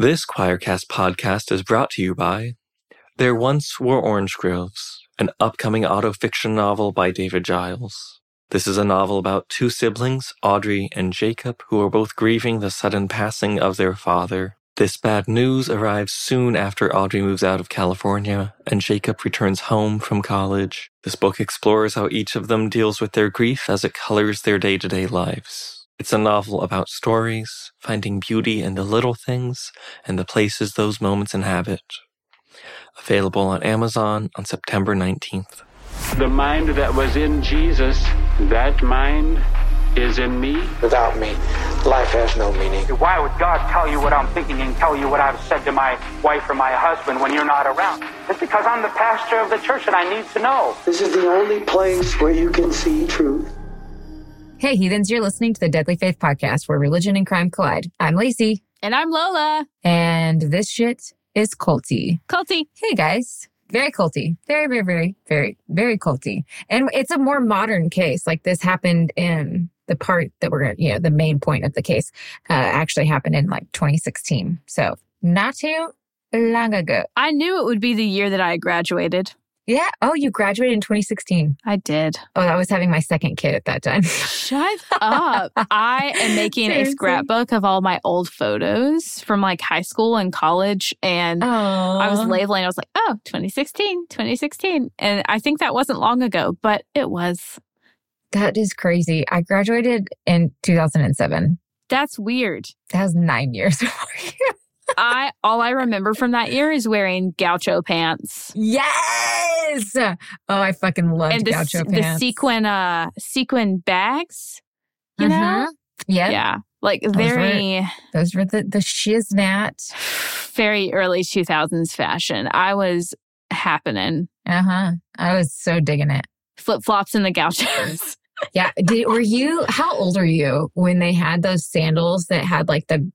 This Choircast podcast is brought to you by There Once Were Orange Groves, an upcoming autofiction novel by David Giles. This is a novel about two siblings, Audrey and Jacob, who are both grieving the sudden passing of their father. This bad news arrives soon after Audrey moves out of California and Jacob returns home from college. This book explores how each of them deals with their grief as it colors their day to day lives. It's a novel about stories, finding beauty in the little things and the places those moments inhabit. Available on Amazon on September 19th. The mind that was in Jesus, that mind is in me. Without me, life has no meaning. Why would God tell you what I'm thinking and tell you what I've said to my wife or my husband when you're not around? It's because I'm the pastor of the church and I need to know. This is the only place where you can see truth. Hey, heathens, you're listening to the Deadly Faith podcast where religion and crime collide. I'm Laci, And I'm Lola. and this shit is culty. Culty. Hey, guys. Very culty. Very, very, very, very, very culty. And it's a more modern case. Like this happened in the part that we're, you know, the main point of the case uh, actually happened in like 2016. So not too long ago. I knew it would be the year that I graduated. Yeah. Oh, you graduated in 2016. I did. Oh, I was having my second kid at that time. Shut up. I am making a scrapbook of all my old photos from like high school and college. And Oh, I was labeling, I was like, oh, 2016, 2016. And I think that wasn't long ago, but it was. That is crazy. I graduated in 2007. That's weird. That was nine years before you. I all I remember from that year is wearing gaucho pants. Yes. Oh, I fucking loved and the, gaucho the sequin uh sequin bags. You know? Mhm. Yep. Yeah. Like were- very Those were the, the shiznat. very early 2000s fashion. I was happening. Uh huh. I was so digging it. Flip flops and the gauchos. Yeah. Did, were you, how old are you when they had those sandals that had like the,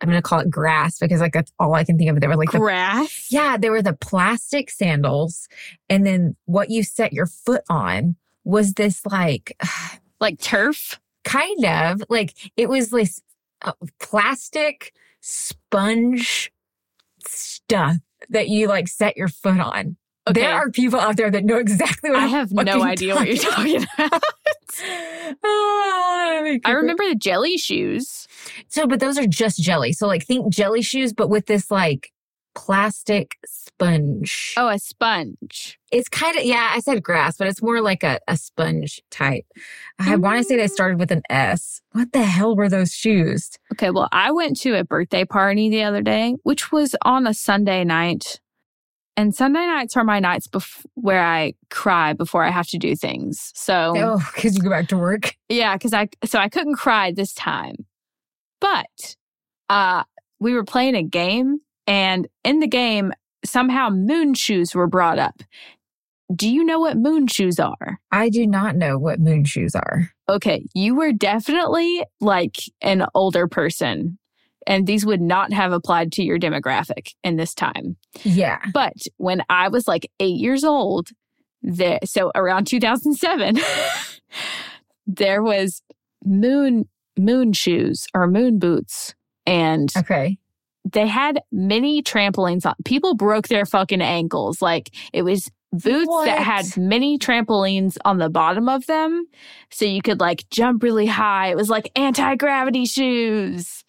I'm going to call it grass because like that's all I can think of. They were like the Grass. Yeah, they were the plastic sandals. And then what you set your foot on was this like Like turf. kind of like it was this uh, plastic sponge stuff that you like set your foot on. Okay. There are people out there that know exactly what I have no idea what you're talking about. Oh, I remember the jelly shoes. So, but those are just jelly. So, like, think jelly shoes, but with this like plastic sponge. Oh, a sponge. It's kind of, yeah, I said grass, but it's more like a, a sponge type. I want to say they mm. started with an S. What the hell were those shoes? Okay, well, I went to a birthday party the other day, which was on a Sunday night. And Sunday nights are my nights bef- where I cry before I have to do things. So, Oh, because you go back to work. Yeah, because I so I couldn't cry this time. But uh we were playing a game and in the game somehow moon shoes were brought up. Do you know what moon shoes are? I do not know what moon shoes are. Okay, you were definitely like an older person and these would not have applied to your demographic in this time. Yeah. But when I was like 8 years old, there so around 2007 there was moon moon shoes or moon boots. And Okay. they had mini trampolines on. People broke their fucking ankles. Like it was boots that had mini trampolines on the bottom of them so you could like jump really high. It was like anti-gravity shoes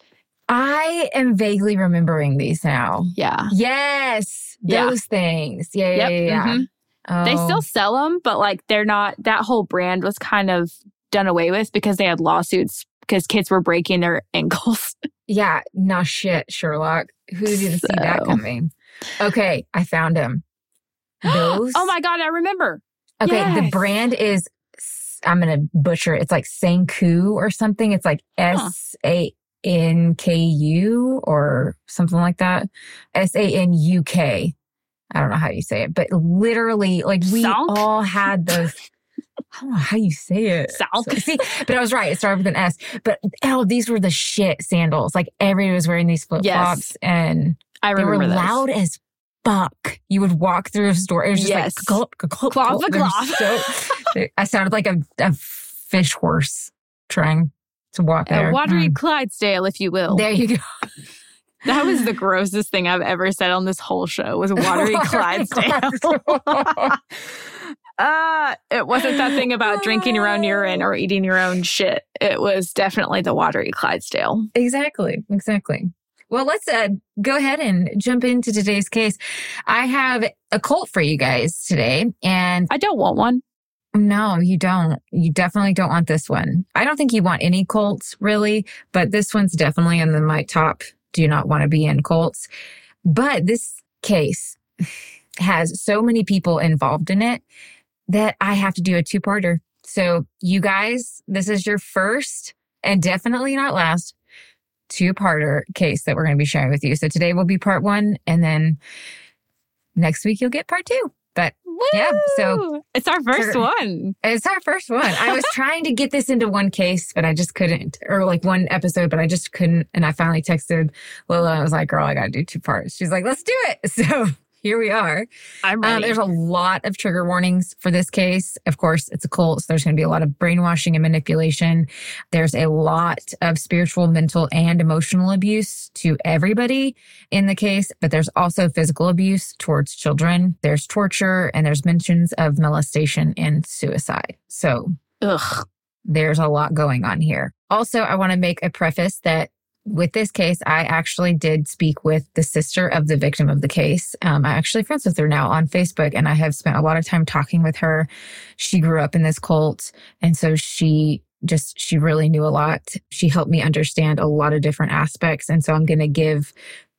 I am vaguely remembering these now. yeah Yes. Yeah. Those things. Yeah. Yeah. Yep, yeah, yeah. mhm. they Oh. still sell them but like they're not that whole brand was kind of done away with because they had lawsuits because kids were breaking their ankles Yeah. No shit, Sherlock. Who didn't see that coming? Okay. I found him. Those. oh my god i remember Okay, the brand is I'm gonna butcher. it. It's like Sanku or something. It's like. S A N K U or something like that. S A N U K. I don't know how you say it, but literally, like we Sank? all had those. I don't know how you say it. Sank. So- see, but I was right. It started with an S. But oh, these were the shit sandals. Like everybody was wearing these flip flops, Yes. and i they were remember those. loud as fuck. You would walk through a store. It was just Yes. like. They were clop. so- I sounded like a, a fish horse trying to walk there. a watery Mm. clydesdale if you will There you go. That was the grossest thing I've ever said on this whole show was watery Clydesdale. uh, it wasn't that thing about drinking your own urine or eating your own shit. It was definitely the watery Clydesdale. Exactly. Exactly. Well, let's uh, go ahead and jump into today's case. I have a cult for you guys today, and I don't want one. No, you don't. You definitely don't want this one. I don't think you want any cults really, but this one's definitely in the my top do not want to be in cults. But this case has so many people involved in it that I have to do a two parter. So you guys, this is your first and definitely not last two parter case that we're going to be sharing with you. So today will be part one and then next week you'll get part two. But Woo! yeah, so it's our first for- one. it's our first one. I was trying to get this into one case, but I just couldn't, or like one episode, but I just couldn't. And I finally texted Lila. I was like, girl, I got to do two parts. She's like, let's do it. So here we are. I'm Um, there's a lot of trigger warnings for this case. Of course, it's a cult, so there's going to be a lot of brainwashing and manipulation. There's a lot of spiritual, mental, and emotional abuse to everybody in the case, but there's also physical abuse towards children. There's torture, and there's mentions of molestation and suicide. So Ugh. there's a lot going on here. Also, I want to make a preface that with this case, I actually did speak with the sister of the victim of the case. Um, I'm actually friends with her now on Facebook, and I have spent a lot of time talking with her. She grew up in this cult, and so she just she really knew a lot. She helped me understand a lot of different aspects, and so I'm going to give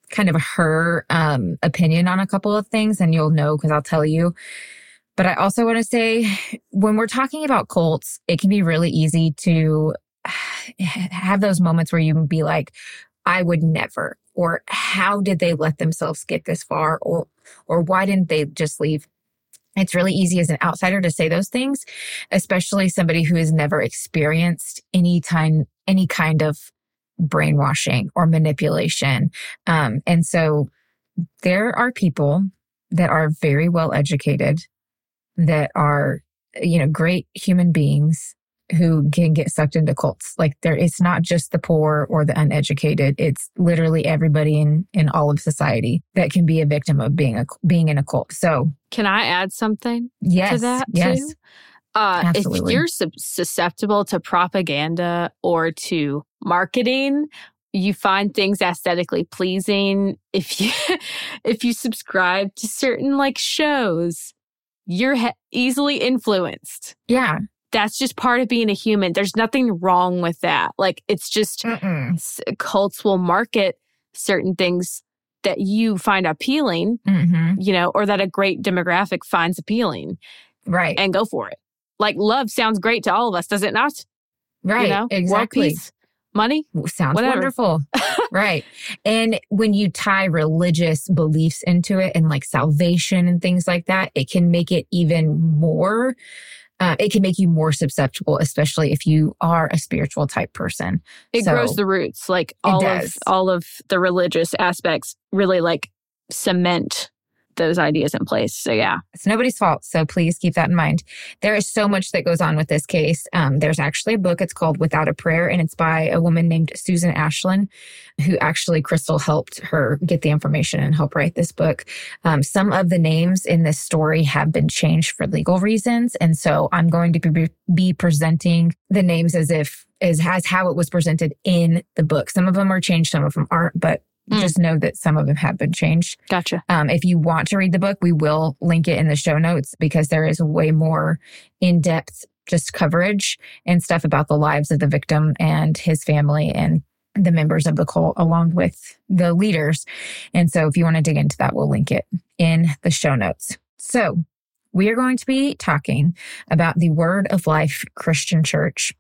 kind of her um, opinion on a couple of things, and you'll know because I'll tell you. But I also want to say when we're talking about cults, it can be really easy to have those moments where you can be like, I would never, or how did they let themselves get this far? Or, or why didn't they just leave? It's really easy as an outsider to say those things, especially somebody who has never experienced any time, any kind of brainwashing or manipulation. Um, and so there are people that are very well educated, that are, you know, great human beings who can get sucked into cults. Like there, it's not just the poor or the uneducated. It's literally everybody in, in all of society that can be a victim of being a, being in a cult. So Can I add something yes, to that yes, too? Uh, if you're sub- susceptible to propaganda or to marketing, you find things aesthetically pleasing. If you if you subscribe to certain like shows, you're he- easily influenced. yeah. That's just part of being a human. There's nothing wrong with that. Like it's just cults will market certain things that you find appealing, hmm you know, or that a great demographic finds appealing Right. and go for it. Like love sounds great to all of us, does it not? right. You know, world exactly. peace, money. Sounds Whatever. wonderful. right. And when you tie religious beliefs into it and like salvation and things like that, it can make it even more, uh, it can make you more susceptible, especially if you are a spiritual type person. It So- grows the roots. Like all of all of the religious aspects really like cement those ideas in place. So yeah. It's nobody's fault. So please keep that in mind. There is so much that goes on with this case. Um, there's actually a book. It's called Without a Prayer, and it's by a woman named Susan Ashline, who actually Crystal helped her get the information and help write this book. Um, some of the names in this story have been changed for legal reasons. And so I'm going to be, be presenting the names as if, as, as how it was presented in the book. Some of them are changed, some of them aren't, but Mm. just know that some of them have been changed. Gotcha. Um, if you want to read the book, we will link it in the show notes because there is way more in depth just coverage and stuff about the lives of the victim and his family and the members of the cult along with the leaders. And so if you want to dig into that, we'll link it in the show notes. So we are going to be talking about the Word of Life Christian Church.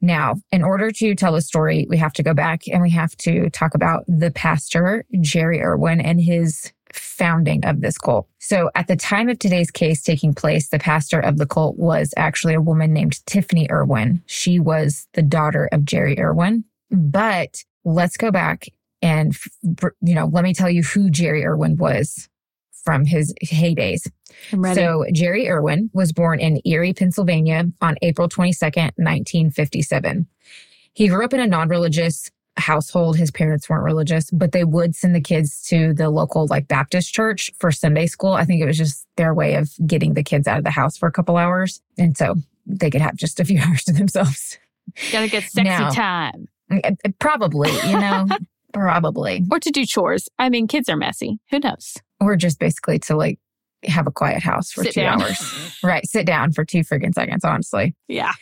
Now, in order to tell the story, we have to go back and we have to talk about the pastor, Jerry Irwin, and his founding of this cult. So at the time of today's case taking place, the pastor of the cult was actually a woman named Tiffany Irwin. She was the daughter of Jerry Irwin. But let's go back and, you know, let me tell you who Jerry Irwin was from his heydays. So Jerry Irwin was born in Erie, Pennsylvania on April 22nd, 1957. He grew up in a non-religious household, his parents weren't religious, but they would send the kids to the local like Baptist church for Sunday school. I think it was just their way of getting the kids out of the house for a couple hours. And so they could have just a few hours to themselves. Gotta get sexy Now- time. Uh, Probably, you know, probably. Or to do chores. I mean, kids are messy. Who knows? Or just basically to like have a quiet house for Sit two down. hours. Right. Sit down for two friggin' seconds, honestly. yeah.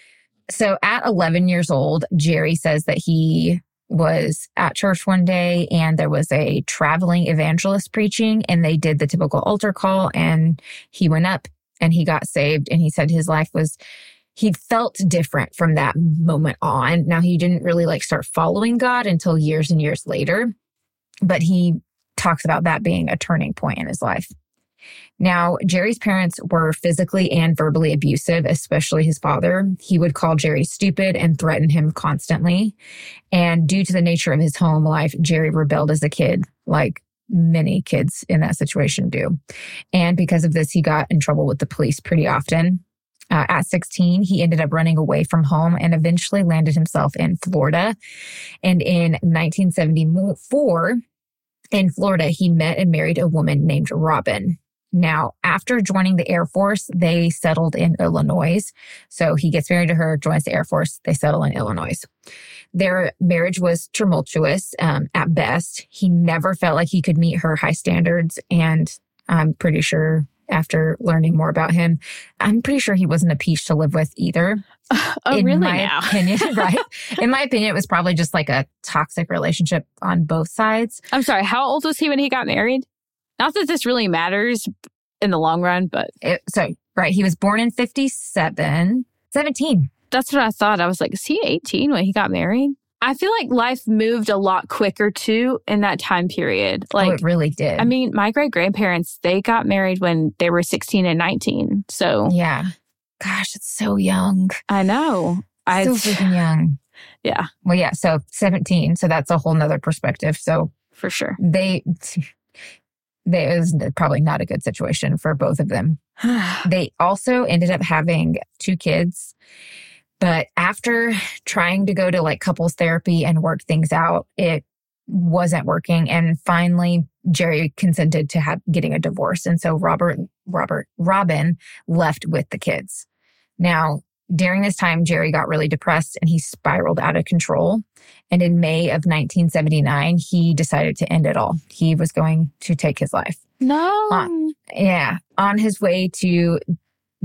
So at 11 years old, Jerry says that he was at church one day and there was a traveling evangelist preaching and they did the typical altar call and he went up and he got saved and he said his life was he felt different from that moment on. Now he didn't really like start following God until years and years later, but he talks about that being a turning point in his life. Now, Jerry's parents were physically and verbally abusive, especially his father. He would call Jerry stupid and threaten him constantly. And due to the nature of his home life, Jerry rebelled as a kid, like many kids in that situation do. And because of this, he got in trouble with the police pretty often. Uh, at 16, he ended up running away from home and eventually landed himself in Florida. And in 1974, in Florida, he met and married a woman named Robin. Now, after joining the Air Force, they settled in Illinois. So he gets married to her, joins the Air Force, they settle in Illinois. Their marriage was tumultuous um, at best. He never felt like he could meet her high standards. And I'm pretty sure after learning more about him, I'm pretty sure he wasn't a peach to live with either Oh, in really my now? opinion, right? In my opinion, it was probably just like a toxic relationship on both sides. I'm sorry. How old was he when he got married? Not that this really matters in the long run, but It, so, right, he was born in 57, 17. that's what I thought. I was like, is he 18 when he got married? I feel like life moved a lot quicker too in that time period. oh, Like, it really did. I mean, my great grandparents, they got married when they were 16 and 19. So yeah. Gosh, it's so young. I know. I, so freaking young. yeah, Well, yeah, so 17. So that's a whole nother perspective. So for sure. they, they it was probably not a good situation for both of them. They also ended up having two kids. But after trying to go to like couples therapy and work things out, it wasn't working. And finally, Jerry consented to have getting a divorce. And so Robert, Robert, Robin left with the kids. Now, during this time, Jerry got really depressed and he spiraled out of control. And in May of 1979, he decided to end it all. He was going to take his life. no. Uh, Yeah. On his way to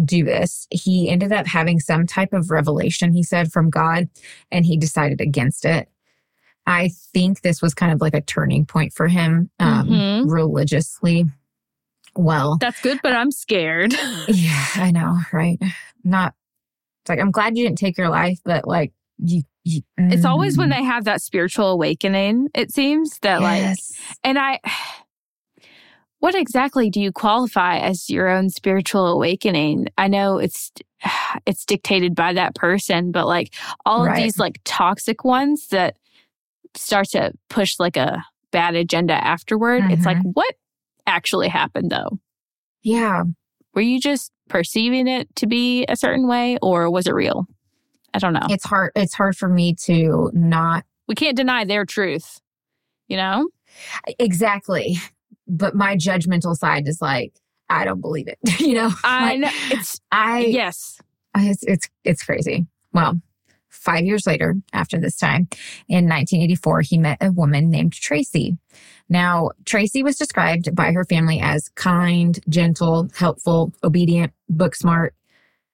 do this, he ended up having some type of revelation, he said, from God, and he decided against it. I think this was kind of like a turning point for him um, Mhm. religiously. Well, That's good, but I'm scared. yeah, I know, right? Not, it's like, I'm glad you didn't take your life, but like, you, you It's always when mm, they have that spiritual awakening, it seems that like. And I, what exactly do you qualify as your own spiritual awakening? I know it's it's dictated by that person, but like all Right. of these like toxic ones that start to push like a bad agenda afterward. It's like Mm-hmm. what actually happened though? yeah. Were you just perceiving it to be a certain way, or was it real? I don't know. It's hard. It's hard for me to not we can't deny their truth. You know? Exactly. But my judgmental side is like, I don't believe it. you know, I Like, know it's I, yes. it's, it's, it's crazy. Well, five years later, after this time, in 1984, he met a woman named Tracy. Now, Tracy was described by her family as kind, gentle, helpful, obedient, book smart.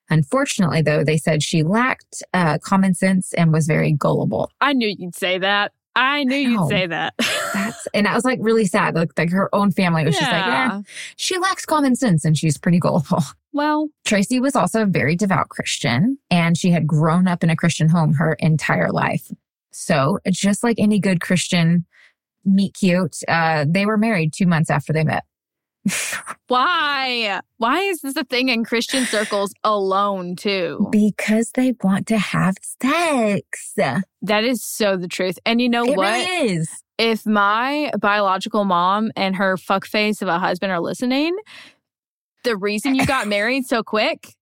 Unfortunately, though, they said she lacked uh, common sense and was very gullible. I knew you'd say that. I knew know. you'd say that. That's and I was like really sad. Like, like her own family was just like, yeah, she lacks common sense and she's pretty gullible. Well, Tracy was also a very devout Christian and she had grown up in a Christian home her entire life. So just like any good Christian meet cute, uh, they were married two months after they met. why? Why is this a thing in Christian circles alone, too? because they want to have sex. That is so the truth. And you know it what? really is. If my biological mom and her fuckface of a husband are listening, the reason you got married so quick,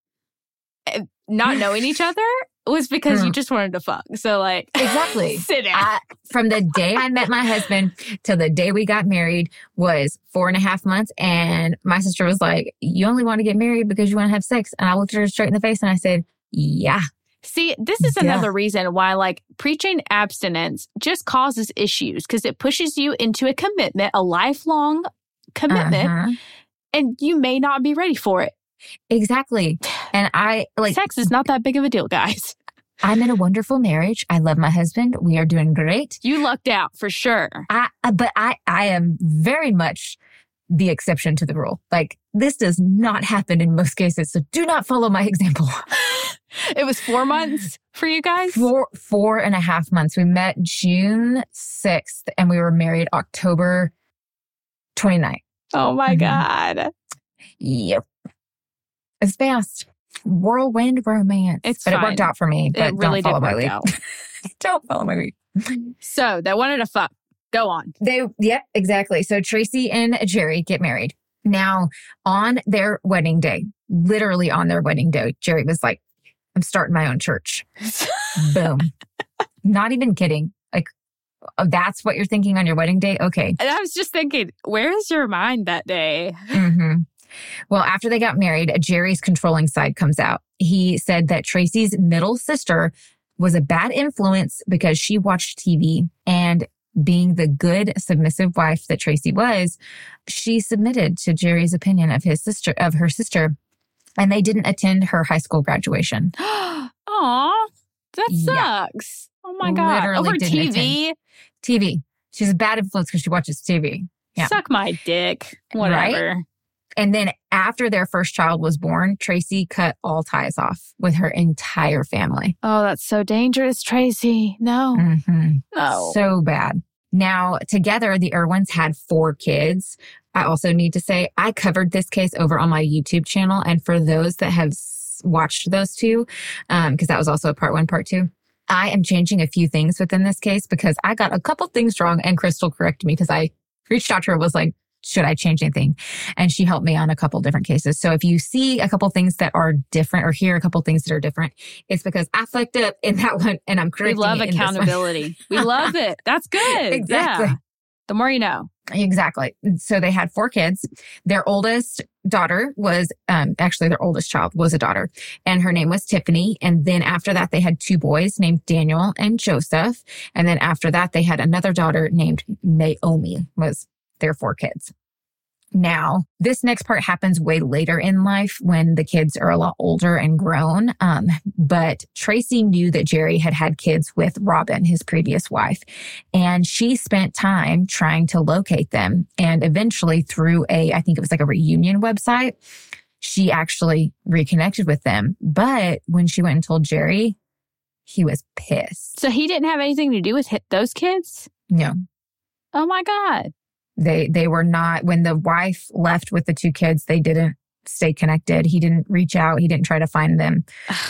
eh, not knowing each other, was because you Hmm. just wanted to fuck. So like Exactly. sit down. I, from the day I met my husband till the day we got married was four and a half months. And my sister was like, You only want to get married because you want to have sex. And I looked at her straight in the face and I said, Yeah. See, this is Yeah. another reason why like preaching abstinence just causes issues because it pushes you into a commitment, a lifelong commitment, Uh-huh. and you may not be ready for it. Exactly. And I like, Sex is not that big of a deal, guys. I'm in a wonderful marriage. I love my husband. We are doing great. You lucked out for sure. I, uh, but I, I am very much the exception to the rule. Like this does not happen in most cases. So do not follow my example. It was four months for you guys. four four and a half months. We met June sixth, and we were married October 29th. Oh my Mhm. God. Yep, it's fast. Whirlwind romance. It's but it worked out for me. But It really don't follow did my lead. don't follow my lead. So they wanted to fuck. Go on. They, yep, exactly. So Tracy and Jerry get married. Now, on their wedding day, literally on their wedding day, Jerry was like, I'm starting my own church. Boom. Not even kidding. Like, oh, that's what you're thinking on your wedding day? Okay. And I was just thinking, where is your mind that day? hmm Well, after they got married, Jerry's controlling side comes out. He said that Tracy's middle sister was a bad influence because she watched TV and being the good submissive wife that Tracy was, she submitted to Jerry's opinion of his sister of her sister and they didn't attend her high school graduation. Aw, that Yeah. sucks. Oh my God. Literally Over TV? TV. She's a bad influence because she watches TV. Yeah. Suck my dick. Whatever. And then after their first child was born, Tracy cut all ties off with her entire family. Oh, that's so dangerous, Tracy. No, hmm no. So bad. Now, together, the Irwins had four kids. I also need to say, I covered this case over on my YouTube channel. And for those that have watched those two, um, because that was also a part one, part two, I am changing a few things within this case because I got a couple things wrong and Crystal corrected me because I reached out to her and was like, should I change anything? And she helped me on a couple different cases. So if you see a couple things that are different or hear a couple things that are different, it's because I fucked up in that one and I'm crazy. we love it in this one. accountability. we love it. That's good. Exactly. Yeah. The more you know. Exactly. So they had four kids. Their oldest daughter was, um, actually their oldest child was a daughter and her name was Tiffany. And then after that, they had two boys named Daniel and Joseph. And then after that, they had another daughter named Naomi was their four kids. Now, this next part happens way later in life when the kids are a lot older and grown. Um, but Tracy knew that Jerry had had kids with Robin, his previous wife. And she spent time trying to locate them. And eventually, through a, I think it was like a reunion website, she actually reconnected with them. But when she went and told Jerry, he was pissed. So he didn't have anything to do with hit those kids? No, Oh my God. They they were not. When the wife left with the two kids, they didn't stay connected. He didn't reach out. He didn't try to find them,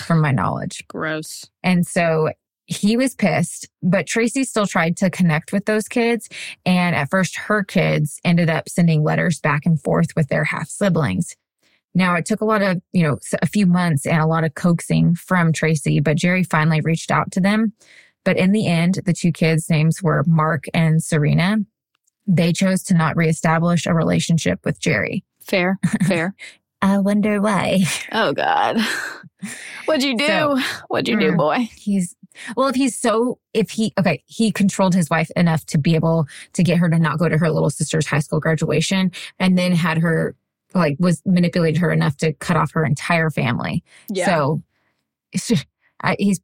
from my knowledge. Gross. And so he was pissed, but Tracy still tried to connect with those kids. And at first, her kids ended up sending letters back and forth with their half siblings. Now, it took a lot of, you know, a few months and a lot of coaxing from Tracy, but Jerry finally reached out to them. But in the end, the two kids' names were Mark and Serena. They chose to not reestablish a relationship with Jerry. Fair. Fair. I wonder why. oh God. What'd you do? So- What'd you do, Mm. boy? he's well if he's so if he okay he controlled his wife enough to be able to get her to not go to her little sister's high school graduation and then had her like was manipulated her enough to cut off her entire family Yeah. so I, he's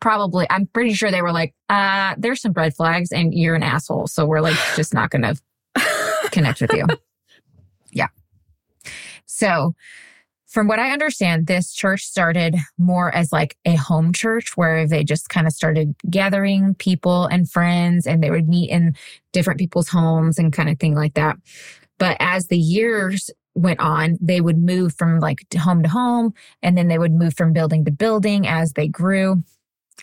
probably i'm pretty sure they were like uh there's some red flags and you're an asshole so we're like just not gonna connect with you yeah so from what I understand, this church started more as like a home church where they just kind of started gathering people and friends and they would meet in different people's homes and kind of thing like that. But as the years went on, they would move from like home to home and then they would move from building to building as they grew.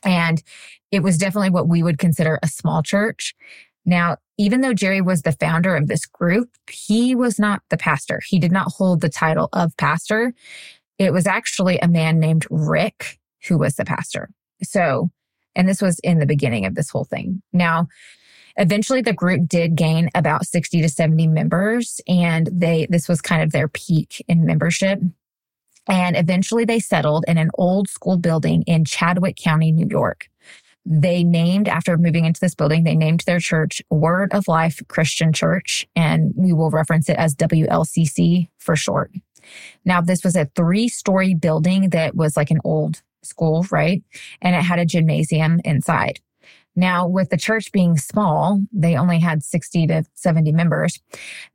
And it was definitely what we would consider a small church. Now, even though Jerry was the founder of this group, he was not the pastor. He did not hold the title of pastor. It was actually a man named Rick who was the pastor. So, and this was in the beginning of this whole thing. Now, eventually the group did gain about 60 to 70 members and they, this was kind of their peak in membership. And eventually they settled in an old school building in Chadwick County, New York. They named, after moving into this building, they named their church Word of Life Christian Church, and we will reference it as WLCC for short. Now, this was a three story building that was like an old school, right? And it had a gymnasium inside. Now, with the church being small, they only had 60 to 70 members.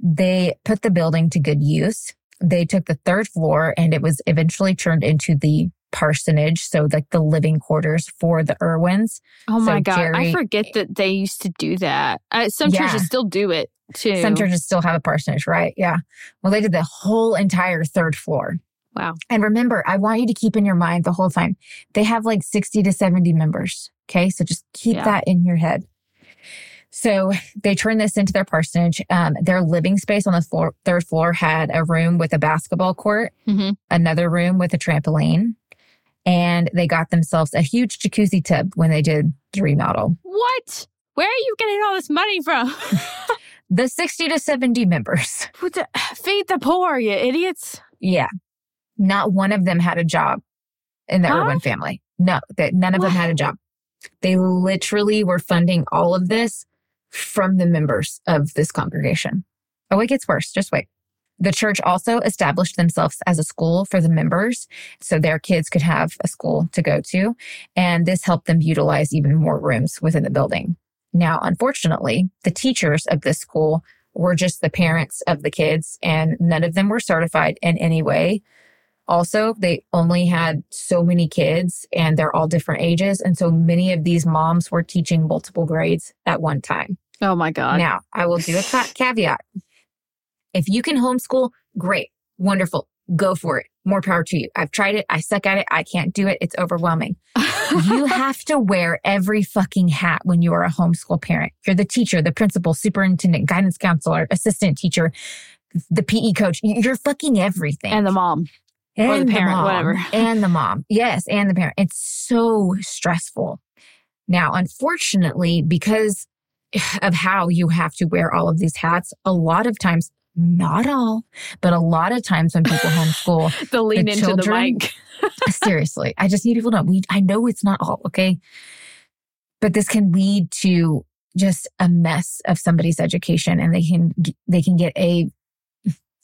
They put the building to good use. They took the third floor and it was eventually turned into the parsonage. So like the living quarters for the Irwins. Oh So my God. I forget that they used to do that. Uh, some Yeah. churches still do it too. Some churches still have a parsonage, right? Yeah. Well, they did the whole entire third floor. Wow. And remember, I want you to keep in your mind the whole time, they have like 60 to 70 members. Okay. So just keep Yeah. that in your head. So they turned this into their parsonage. Um, their living space on the floor, third floor had a room with a basketball court, Mhm. another room with a trampoline, and they got themselves a huge jacuzzi tub when they did the remodel. What? Where are you getting all this money from? The 60 to 70 members. What the- feed the poor, you idiots. Yeah. Not one of them had a job in the Huh? Irwin family. No, that none of them had a job. They literally were funding all of this from the members of this congregation. Oh, it gets worse. Just wait. The church also established themselves as a school for the members so their kids could have a school to go to. And this helped them utilize even more rooms within the building. Now, unfortunately, the teachers of this school were just the parents of the kids and none of them were certified in any way. Also, they only had so many kids and they're all different ages. And so many of these moms were teaching multiple grades at one time. Oh my God. Now, I will do a ca- caveat. If you can homeschool, great, wonderful, go for it. More power to you. I've tried it. I suck at it. I can't do it. It's overwhelming. you have to wear every fucking hat when you are a homeschool parent. You're the teacher, the principal, superintendent, guidance counselor, assistant teacher, the PE coach. You're fucking everything. and the mom. Or the parent, mom, whatever. And the mom. Yes. And the parent. It's so stressful. Now, unfortunately, because of how you have to wear all of these hats, a lot of times, not all, but a lot of times when people homeschool, The lean into the children- mic. seriously, I just need people to know. We, I know it's not all, okay? But this can lead to just a mess of somebody's education and they can they can get a,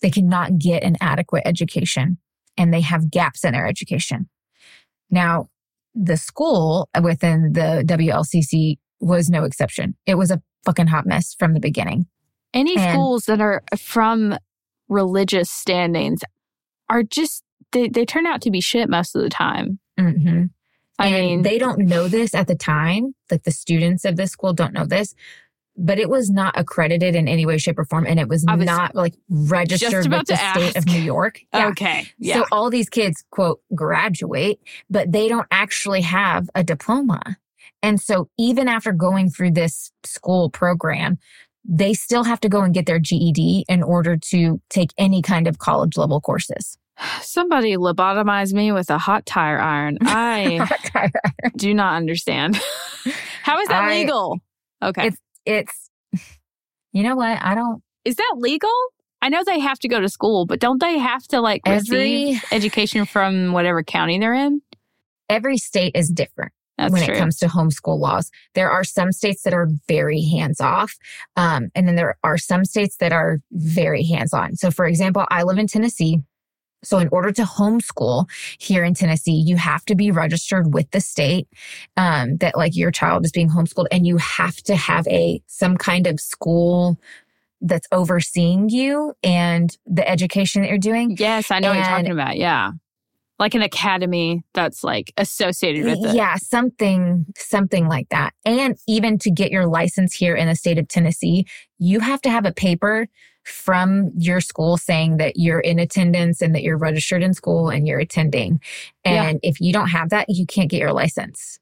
they cannot get an adequate education and they have gaps in their education. Now, the school within the WLCC was no exception. It was a fucking hot mess from the beginning. Any And- schools that are from religious standings are just, they, they turn out to be shit most of the time. hmm I and mean, they don't know this at the time. Like the students of this school don't know this, but it was not accredited in any way, shape, or form. And it was, not like registered with the to state of. New York. Yeah. okay. Yeah. So all these kids, quote, graduate, but they don't actually have a diploma. And so even after going through this school program, they still have to go and get their GED in order to take any kind of college level courses. Somebody lobotomized me with a hot tire iron. I do not understand. How is that I- legal? Okay. It's, it's, you know what? I don't, is that legal? I know they have to go to school, but don't they have to like receive education from whatever county they're in? every state is different. That's when true. it comes to homeschool laws. There are some states that are very hands off. Um, and then there are some states that are very hands on. So, for example, I live in Tennessee. So, in order to homeschool here in Tennessee, you have to be registered with the state um, that like your child is being homeschooled, and you have to have a some kind of school that's overseeing you and the education that you're doing. yes, I know what you're talking about. Yeah. Like an academy that's like associated with it. Yeah, something, something like that. And even to get your license here in the state of Tennessee, you have to have a paper from your school saying that you're in attendance and that you're registered in school and you're attending. Yeah. And if you don't have that, you can't get your license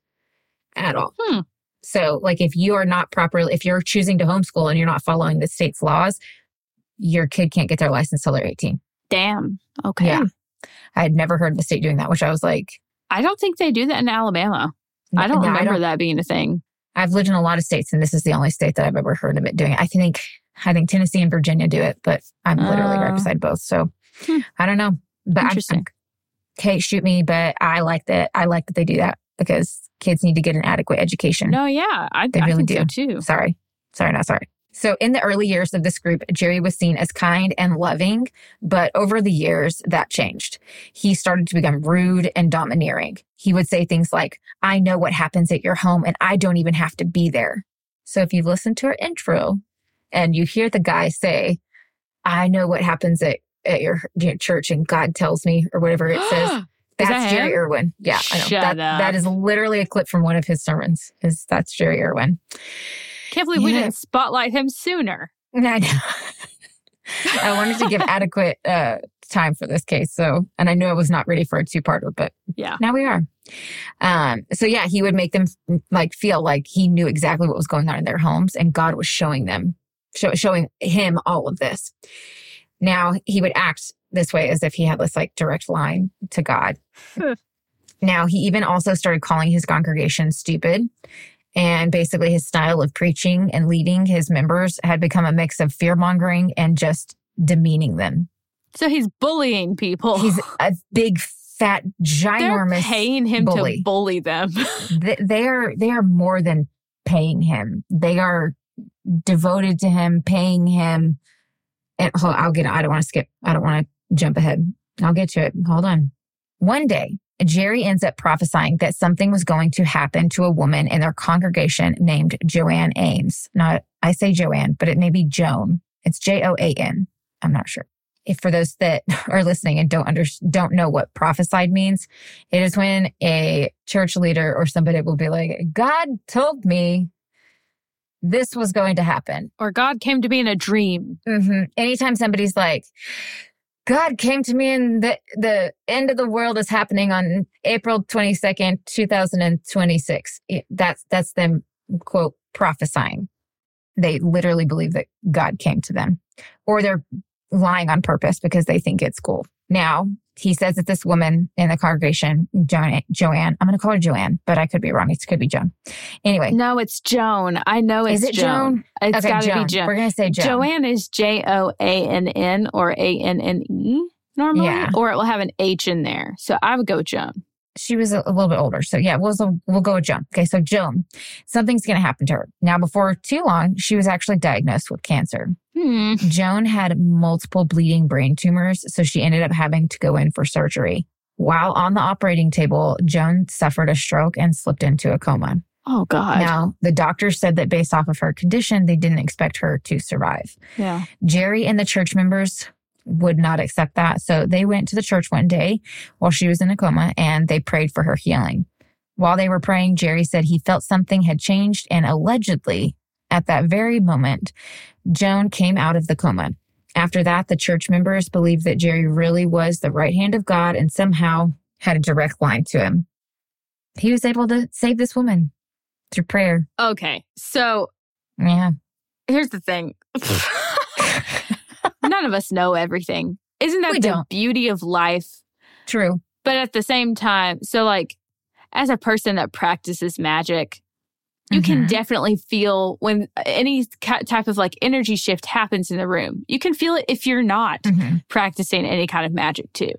at all. Hmm. So, like, if you are not properly, if you're choosing to homeschool and you're not following the state's laws, your kid can't get their license till they're 18. Damn. Okay. Yeah. I had never heard of the state doing that, which I was like, I don't think they do that in Alabama. I don't No, remember that being a thing. I've lived in a lot of states, and this is the only state that I've ever heard of it doing it. I think I think Tennessee and Virginia do it, but I'm literally right Oh. beside both. So Hmm. I don't know. But I'm, Interesting. I'm, Kate, shoot me, but I like that. I like that they do that because kids need to get an adequate education. No, yeah, I, They I really think do. so too. Sorry. Sorry, not sorry. So, in the early years of this group, Jerry was seen as kind and loving, but over the years, that changed. He started to become rude and domineering. He would say things like, I know what happens at your home and I don't even have to be there. So, if you've listened to our intro and you hear the guy say, I know what happens at, at your, your church and God tells me, or whatever it says, that's that Jerry him? Irwin. Yeah, I know. Shut that, up. that is literally a clip from one of his sermons. Is that's Jerry Irwin. Can't believe we didn't spotlight him sooner. I know. I wanted to give adequate uh, time for this case. So, and I knew I was not ready for a two parter, but Yeah. now we are. Um, so yeah, he would make them like feel like he knew exactly what was going on in their homes and God was showing them, show, showing him all of this. Now he would act this way as if he had this like direct line to God. now he even also started calling his congregation stupid. And basically, his style of preaching and leading his members had become a mix of fear mongering and just demeaning them. So he's bullying people. He's a big, fat, They're ginormous. paying him bully. to bully them. Th- they are they are more than paying him. They are devoted to him, paying him. And hold, I'll get. I don't want to skip. I don't want to jump ahead. I'll get to it. Hold on. One day, Jerry ends up prophesying that something was going to happen to a woman in their congregation named Joanne Ames. Not I say Joanne, but it may be Joan. It's J O A N. I'm not sure. If for those that are listening and don't under, don't know what prophesied means, it is when a church leader or somebody will be like, God told me this was going to happen. or God came to me in a dream. hmm Anytime somebody's like, God came to me and the, the end of the world is happening on April 22nd, 2026. That's, that's them quote prophesying. They literally believe that God came to them or they're lying on purpose because they think it's cool. Now, he says that this woman in the congregation, Joanne, Joanne I'm going to call her Joanne, but I could be wrong. It could be Joan. Anyway, No, it's Joan. I know it's is it Joan. Joan? It's okay, got to be Joan. We're going to say Joan. Joanne is J O A N N or A N N E normally, Yeah. or it will have an H in there. So I would go Joan. She was a, a little bit older. So yeah, we'll, we'll go with Joan. Okay. So Joan, something's going to happen to her. Now, before too long, she was actually diagnosed with cancer. Hmm. Joan had multiple bleeding brain tumors. So she ended up having to go in for surgery. While on the operating table, Joan suffered a stroke and slipped into a coma. Oh God. Now, the doctors said that based off of her condition, they didn't expect her to survive. Yeah. Jerry and the church members would not accept that. So they went to the church one day while she was in a coma and they prayed for her healing. While they were praying, Jerry said he felt something had changed and allegedly at that very moment, Joan came out of the coma. After that, the church members believed that Jerry really was the right hand of God and somehow had a direct line to him. He was able to save this woman through prayer. Okay. So Yeah. here's the thing. None of us know everything. Isn't that We the don't. beauty of life? True. But at the same time, so like as a person that practices magic, you can Mhm. definitely feel when any ca- type of like energy shift happens in the room. You can feel it if you're not Mhm. practicing any kind of magic too.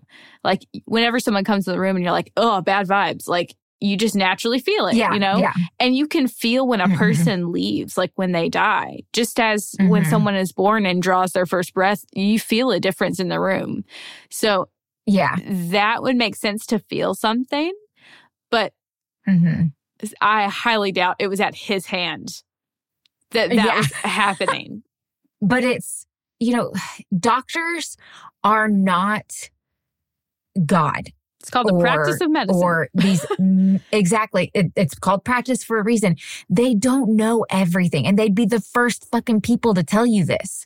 Like whenever someone comes in the room and you're like, oh, bad vibes, like you just naturally feel it, Yeah. you know? Yeah. And you can feel when a Mhm. person leaves, like when they die, just as when Mhm. someone is born and draws their first breath, you feel a difference in the room. So Yeah. that would make sense to feel something, but hmm I highly doubt it was at his hand that that Yeah. was happening. but it's you know doctors are not god It's called the practice of medicine. or these exactly it, it's called practice for a reason they don't know everything and they'd be the first fucking people to tell you this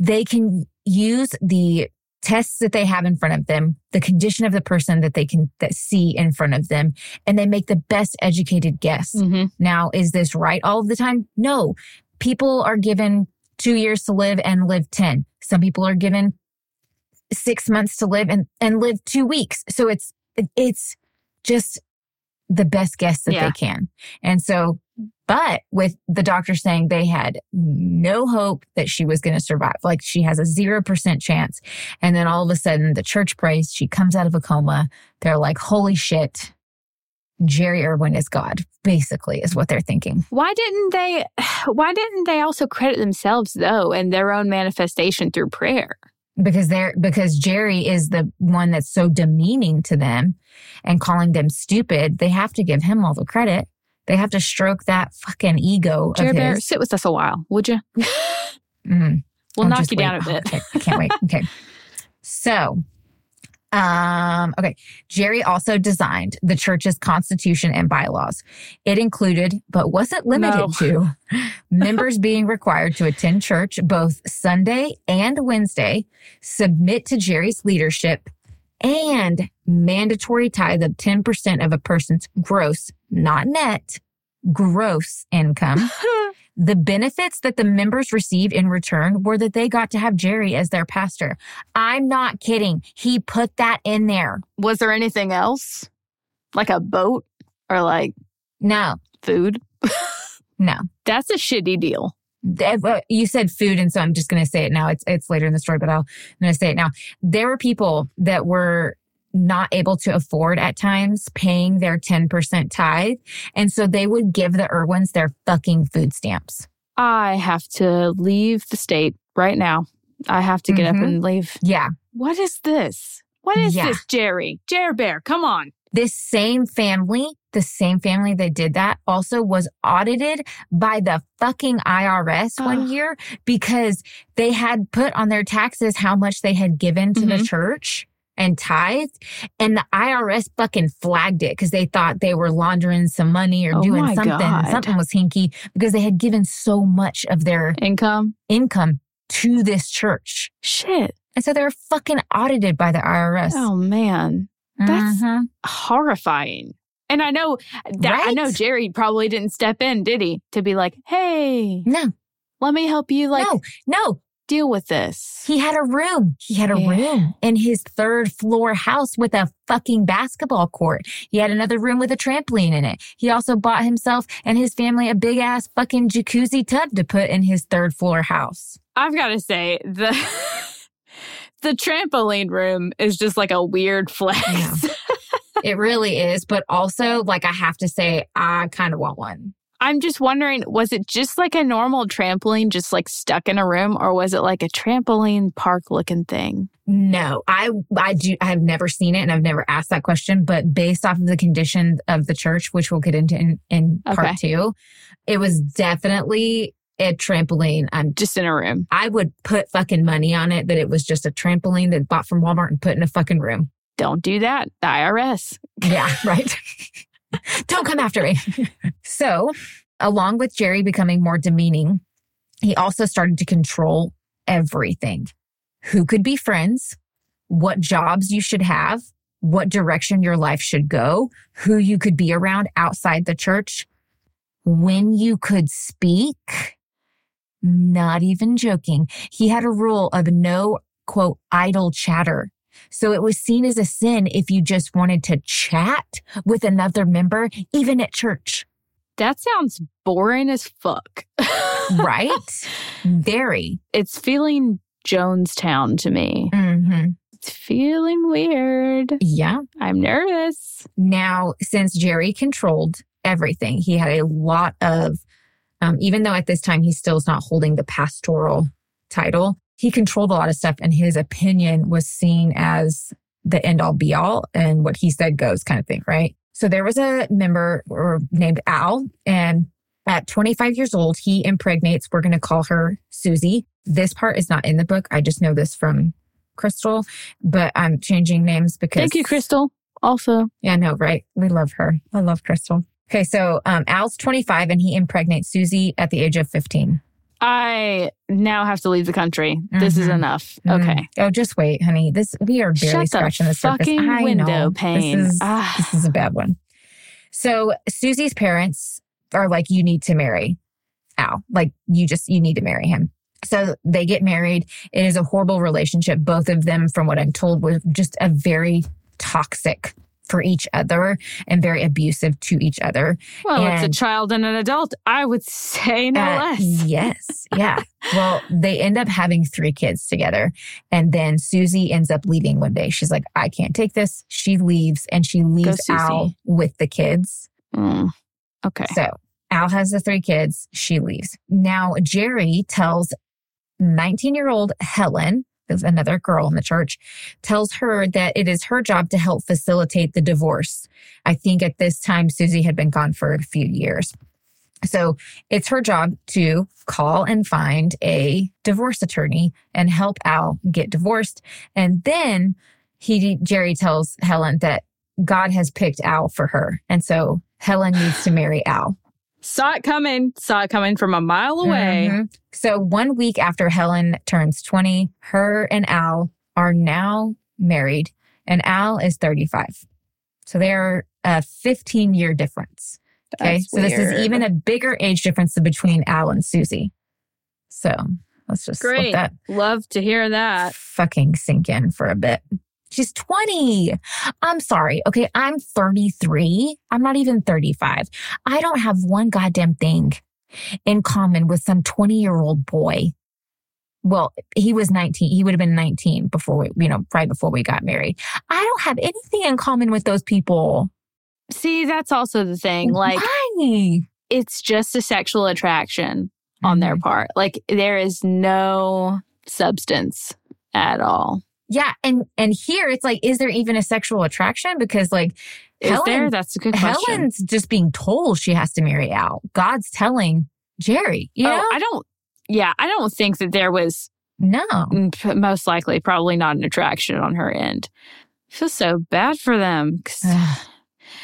they can use the tests that they have in front of them the condition of the person that they can that see in front of them and they make the best educated guess Mhm. Now, is this right all of the time? No. People are given two years to live and live 10. Some people are given six months to live and, and live two weeks. So it's, it's just the best guess that Yeah. they can. And so, but with the doctor saying they had no hope that she was going to survive, like she has a 0% chance. And then all of a sudden the church prays, she comes out of a coma. They're like, holy shit, Jerry Irwin is God, basically, is what they're thinking. Why didn't they why didn't they also credit themselves though in their own manifestation through prayer? Because they're because Jerry is the one that's so demeaning to them and calling them stupid. They have to give him all the credit. They have to stroke that fucking ego Jerry Bear, sit with us a while, would you? Mm, We'll I'm knock you down a bit. Okay, I can't wait. Okay. So, um, okay. Jerry also designed the church's constitution and bylaws. It included, but wasn't limited No. to, members being required to attend church both Sunday and Wednesday, submit to Jerry's leadership, and mandatory tithe of 10% of a person's gross, not net, gross income. The benefits that the members received in return were that they got to have Jerry as their pastor. I'm not kidding. He put that in there. Was there anything else? Like a boat or like No, food? no. That's a shitty deal. Uh, You said food, and so I'm just going to say it now. It's it's later in the story, but I'll, I'm going to say it now. There were people that were not able to afford at times paying their 10% tithe, and so they would give the Irwins their fucking food stamps. I have to leave the state right now. I have to get Mhm. up and leave. Yeah, What is this? What is Yeah. this, Jerry? Jerry Bear, come on. this same family, the same family that did that also was audited by the fucking IRS one year because they had put on their taxes how much they had given to the Mhm. church and tithed. And the IRS fucking flagged it because they thought they were laundering some money or Oh doing something. God. Something was hinky because they had given so much of their Income? income to this church. Shit. And so they were fucking audited by the IRS. Oh man. that's- Mhm. Horrifying. And I know that I know Jerry probably didn't step in, did he? To be like, hey, no, let me help you like no, no. Deal with this. He had a room. He had a Yeah. room in his third floor house with a fucking basketball court. He had another room with a trampoline in it. He also bought himself and his family a big ass fucking jacuzzi tub to put in his third floor house. I've got to say the the trampoline room is just like a weird flex. Yeah. It really is. But also, like, I have to say, I kind of want one. I'm just wondering, was it just like a normal trampoline, just like stuck in a room, or was it like a trampoline park looking thing? No, I, I do, I've never seen it and I've never asked that question, but based off of the condition of the church, which we'll get into in, in Okay. part two, it was definitely a trampoline. I'm Just in a room. I would put fucking money on it that it was just a trampoline that bought from Walmart and put in a fucking room. Don't do that. The IRS. Yeah, right. Don't come after me. so, along with Jerry becoming more demeaning, he also started to control everything who could be friends, what jobs you should have, what direction your life should go, who you could be around outside the church, when you could speak. Not even joking. He had a rule of no quote idle chatter. So it was seen as a sin if you just wanted to chat with another member, even at church, That sounds boring as fuck. right? Very. It's feeling Jonestown to me. hmm It's feeling weird. Yeah. I'm nervous. Now, since Jerry controlled everything, he had a lot of, um, even though at this time he still is not holding the pastoral title, he controlled a lot of stuff and his opinion was seen as the end all be all and what he said goes kind of thing, right? So there was a member or named Al and at 25 years old, he impregnates, we're going to call her Susie. This part is not in the book. I just know this from Crystal, but I'm changing names because Thank you, Crystal. Also, yeah, no, right. We love her. I love Crystal. Okay, so um, Al's 25 and he impregnates Susie at the age of 15. I now have to leave the country. This is Mhm. enough. Mm. Okay. Oh, just wait, honey. This we are barely Shut the scratching the surface. fucking I window know. pane. This is, Ah. this is a bad one. So Susie's parents are like, you need to marry Al. Like you just you need to marry him. So they get married. It is a horrible relationship. Both of them, from what I'm told, were just a very toxic for each other and very abusive to each other. Well, it's a child and an adult. I would say no Uh, less. Yes. Yeah. well, they end up having three kids together. And then Susie ends up leaving one day. She's like, I can't take this. She leaves and she leaves Al with the kids. Mm. Okay. So Al has the three kids. She leaves. Now, Jerry tells 19 year old Helen, who's another girl in the church, tells her that it is her job to help facilitate the divorce. I think at this time, Susie had been gone for a few years. So it's her job to call and find a divorce attorney and help Al get divorced. And then he, Jerry tells Helen that God has picked Al for her. And so Helen needs to marry Al. Saw it coming. Saw it coming from a mile away. Mhm. So one week after Helen turns 20, her and Al are now married, and Al is 35. So they're a 15 year difference. Okay. That's so this is even a bigger age difference between Al and Susie. So let's just Great. Love to hear that. fucking sink in for a bit. She's 20. I'm sorry. Okay. I'm 33. I'm not even 35. I don't have one goddamn thing in common with some 20 year old boy. Well, he was 19. He would have been 19 before we, you know, right before we got married. I don't have anything in common with those people. See, that's also the thing. Like, Why? it's just a sexual attraction on their mm-hmm. part. Like, there is no substance at all. Yeah. And, and here it's like, is there even a sexual attraction? Because like, Is Helen- there? That's a good question. Helen's just being told she has to marry Al. God's telling Jerry, you oh, know? Oh, I don't. Yeah, I don't think that there was no. most likely probably not an attraction on her end. I feel so bad for them because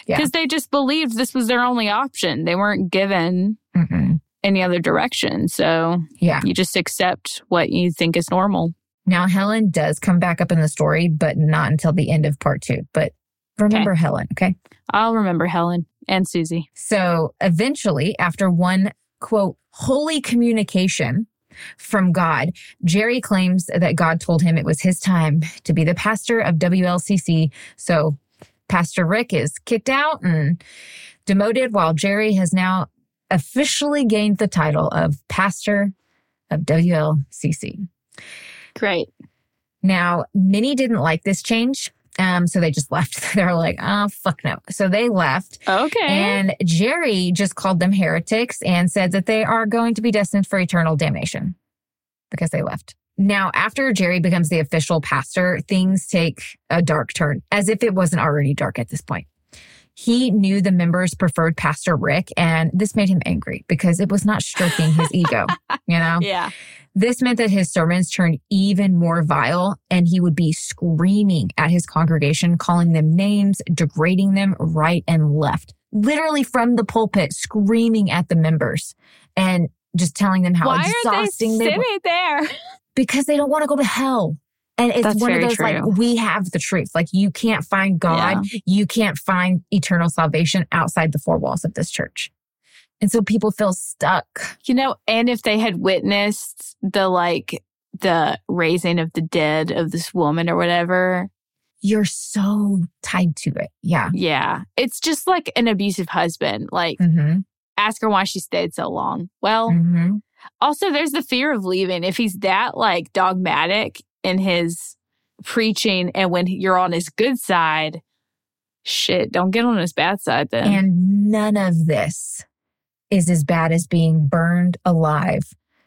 Yeah. they just believed this was their only option. They weren't given Mm-mm. any other direction. So Yeah. you just accept what you think is normal. Now, Helen does come back up in the story, but not until the end of part two. But remember Helen, okay? I'll remember Helen and Susie. So eventually, after one quote, holy communication from God, Jerry claims that God told him it was his time to be the pastor of WLCC. So Pastor Rick is kicked out and demoted while Jerry has now officially gained the title of pastor of WLCC. Great. Now, many didn't like this change. Um, so they just left. They're like, oh, fuck no. So they left. Okay. And Jerry just called them heretics and said that they are going to be destined for eternal damnation because they left. Now, after Jerry becomes the official pastor, things take a dark turn, as if it wasn't already dark at this point. He knew the members preferred Pastor Rick, and this made him angry because it was not stroking his ego. You know, yeah. this meant that his sermons turned even more vile, and he would be screaming at his congregation, calling them names, degrading them right and left, literally from the pulpit, screaming at the members and just telling them how Why are they exhausting they, sitting were there? because they don't want to go to hell. And it's That's one of those like, we have the truth. Like, you can't find God. You can't find eternal salvation outside the four walls of this church. And so people feel stuck. You know, and if they had witnessed the like the raising of the dead of this woman or whatever, You're so tied to it. Yeah. yeah, it's just like an abusive husband. Like, Mm-hmm. ask her why she stayed so long. Well, Mm-hmm. also there's the fear of leaving. If he's that like dogmatic in his preaching and when you're on his good side, shit, don't get on his bad side then. And none of this is as bad as being burned alive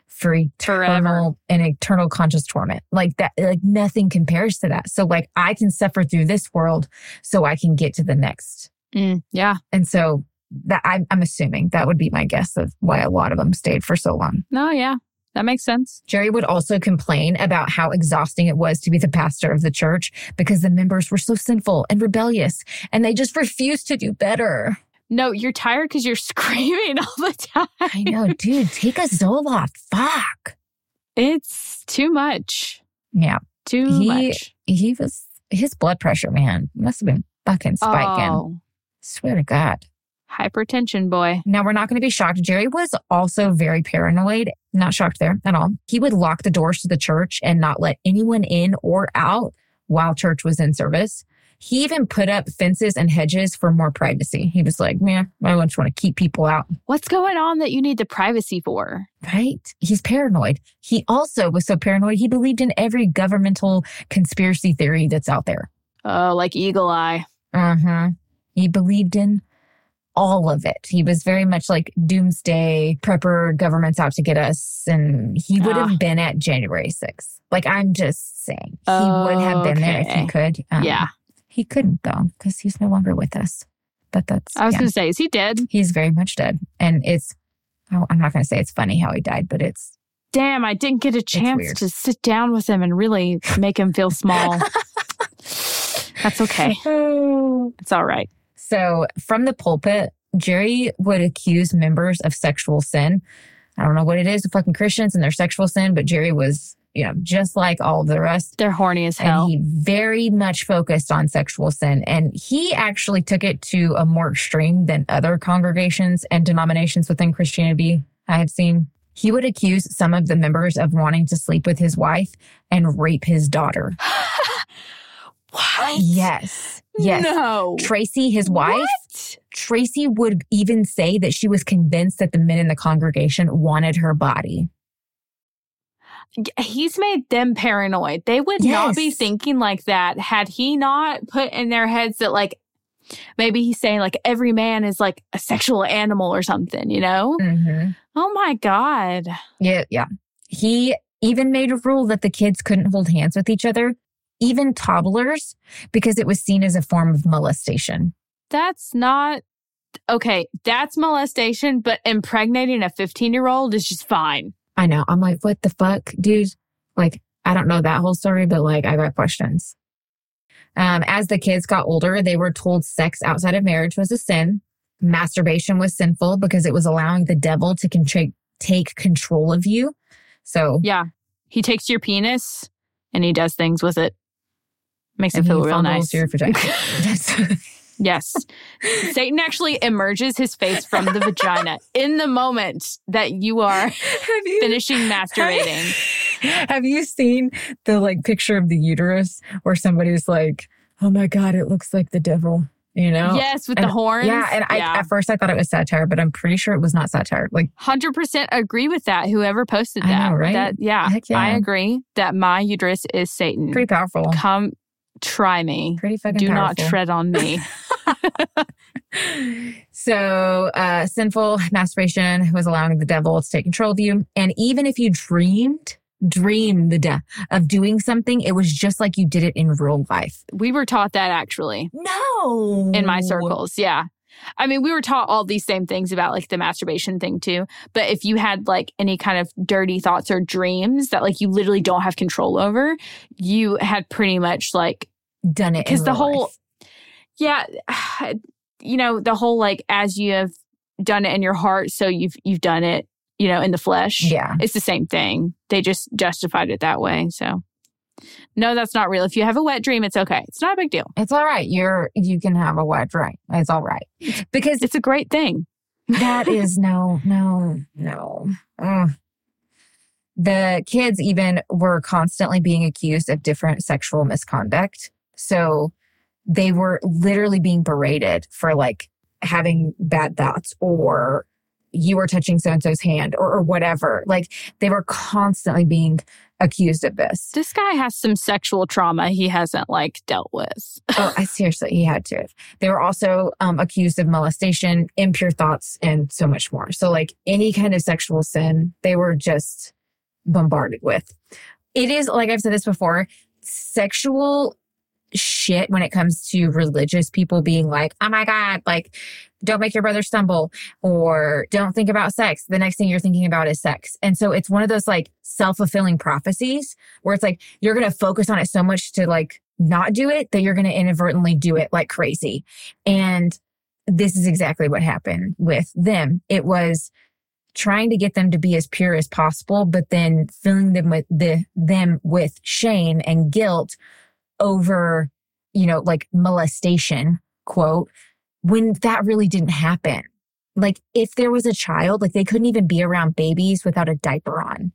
for eternal and eternal conscious torment. Like that, like nothing compares to that. So like I can suffer through this world so I can get to the next. Mm, yeah. And so that I'm, I'm assuming that would be my guess of why a lot of them stayed for so long. No, yeah. That makes sense. Jerry would also complain about how exhausting it was to be the pastor of the church because the members were so sinful and rebellious and they just refused to do better. No, you're tired because you're screaming all the time. I know, dude, take a Zoloft. Fuck. It's too much. Yeah. Too He- much. He was, his blood pressure, man, must have been fucking spiking. Oh, Swear to God. Hypertension boy. Now, we're not going to be shocked. Jerry was also very paranoid. Not shocked there at all. He would lock the doors to the church and not let anyone in or out while church was in service. He even put up fences and hedges for more privacy. He was like, man, I just want to keep people out. What's going on that you need the privacy for? Right? He's paranoid. He also was so paranoid, he believed in every governmental conspiracy theory that's out there. Oh, like Eagle Eye. Uh huh. He believed in all of it. He was very much like doomsday prepper, government's out to get us. And he would have Ah. been at January 6th. Like, I'm just saying, he would have been there if he could. Um, yeah. He couldn't, though, because he's no longer with us. But that's, I was yeah. going to say, is he dead? he's very much dead. And it's, oh, I'm not going to say it's funny how he died, but it's, Damn, I didn't get a chance to sit down with him and really make him feel small. That's okay. It's all right. So from the pulpit, Jerry would accuse members of sexual sin. I don't know what it is with fucking Christians and their sexual sin, but Jerry was, you know, just like all of the rest. They're horny as hell. And he very much focused on sexual sin. And he actually took it to a more extreme than other congregations and denominations within Christianity I have seen. He would accuse some of the members of wanting to sleep with his wife and rape his daughter. what? Yes. Yes. No. Tracy, his wife, What? Tracy would even say that she was convinced that the men in the congregation wanted her body. He's made them paranoid. They would not be thinking like that had he not put in their heads that, like, maybe he's saying, like, every man is like a sexual animal or something, you know? Mm-hmm. Oh my God. Yeah, yeah. He even made a rule that the kids couldn't hold hands with each other, even toddlers, because it was seen as a form of molestation. That's not okay. That's molestation, but impregnating a 15 year old is just fine. I know. I'm like, what the fuck, dude? Like, I don't know that whole story, but like, I got questions. Um, as the kids got older, they were told sex outside of marriage was a sin. Masturbation was sinful because it was allowing the devil to contra- take control of you. So, Yeah. He takes your penis and he does things with it. Makes and it he feel real fondles nice. your vagina. That's- Yes. Satan actually emerges his face from the vagina in the moment that you are you finishing masturbating. Have you seen the like picture of the uterus where somebody's like, "Oh my god, it looks like the devil," you know? Yes, with And- the horns. Yeah, and I at first I thought it was satire, but I'm pretty sure it was not satire. Like, hundred percent agree with that. Whoever posted I that, know, right? that yeah, Heck yeah. I agree that my uterus is Satan. pretty powerful. Come, try me. Pretty fucking Do not tread on me. so, uh, sinful masturbation was allowing the devil to take control of you. And even if you dreamed, dreamed the death of doing something, it was just like you did it in real life. we were taught that actually No. in my circles. Yeah. I mean, we were taught all these same things about like the masturbation thing too. But if you had like any kind of dirty thoughts or dreams that like you literally don't have control over, you had pretty much like Done it. because the whole life. yeah you know the whole like as you have done it in your heart so you've you've done it you know in the flesh Yeah. it's the same thing they just justified it that way so no that's not real if you have a wet dream it's okay it's not a big deal It's all right. You're you can have a wet dream. It's all right. Because it's a great thing that is no, no, no. Ugh. The kids even were constantly being accused of different sexual misconduct. So they were literally being berated for like having bad thoughts or you were touching so and so's hand or, or whatever. Like they were constantly being accused of this. this guy has some sexual trauma he hasn't like dealt with oh, I seriously, he had to. They were also um, accused of molestation, impure thoughts, and so much more. So, like any kind of sexual sin, they were just bombarded with. It is, like I've said this before, sexual shit when it comes to religious people being like, oh my God, like, don't make your brother stumble or don't think about sex. The next thing you're thinking about is sex. And so it's one of those like self fulfilling prophecies where it's like you're going to focus on it so much to like not do it that you're going to inadvertently do it like crazy. And this is exactly what happened with them. It was trying to get them to be as pure as possible, but then filling them with the them with shame and guilt over, you know, like molestation, quote, when that really didn't happen. Like if there was a child, like they couldn't even be around babies without a diaper on.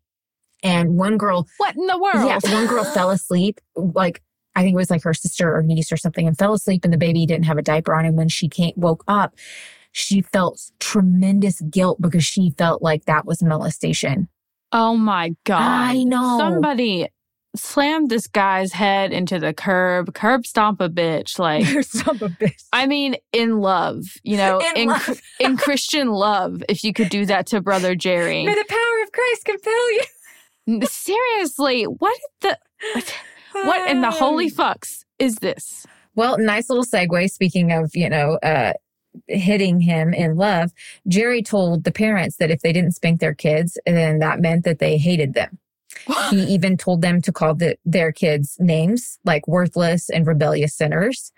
And one girl what in the world yeah, one girl fell asleep like I think it was like her sister or niece or something, and fell asleep, and the baby didn't have a diaper on. And when she came, woke up, she felt tremendous guilt because she felt like that was molestation. Oh my God. I know. Somebody slammed this guy's head into the curb, curb stomp a bitch. Like, You're a bitch. I mean, in love, you know, In in, love. in Christian love, if you could do that to Brother Jerry. May the power of Christ compel you. Seriously, what the what in the holy fucks is this? Well, nice little segue. Speaking of, you know, uh, hitting him in love, Jerry told the parents that if they didn't spank their kids, then that meant that they hated them. He even told them to call the, their kids names like worthless and rebellious sinners.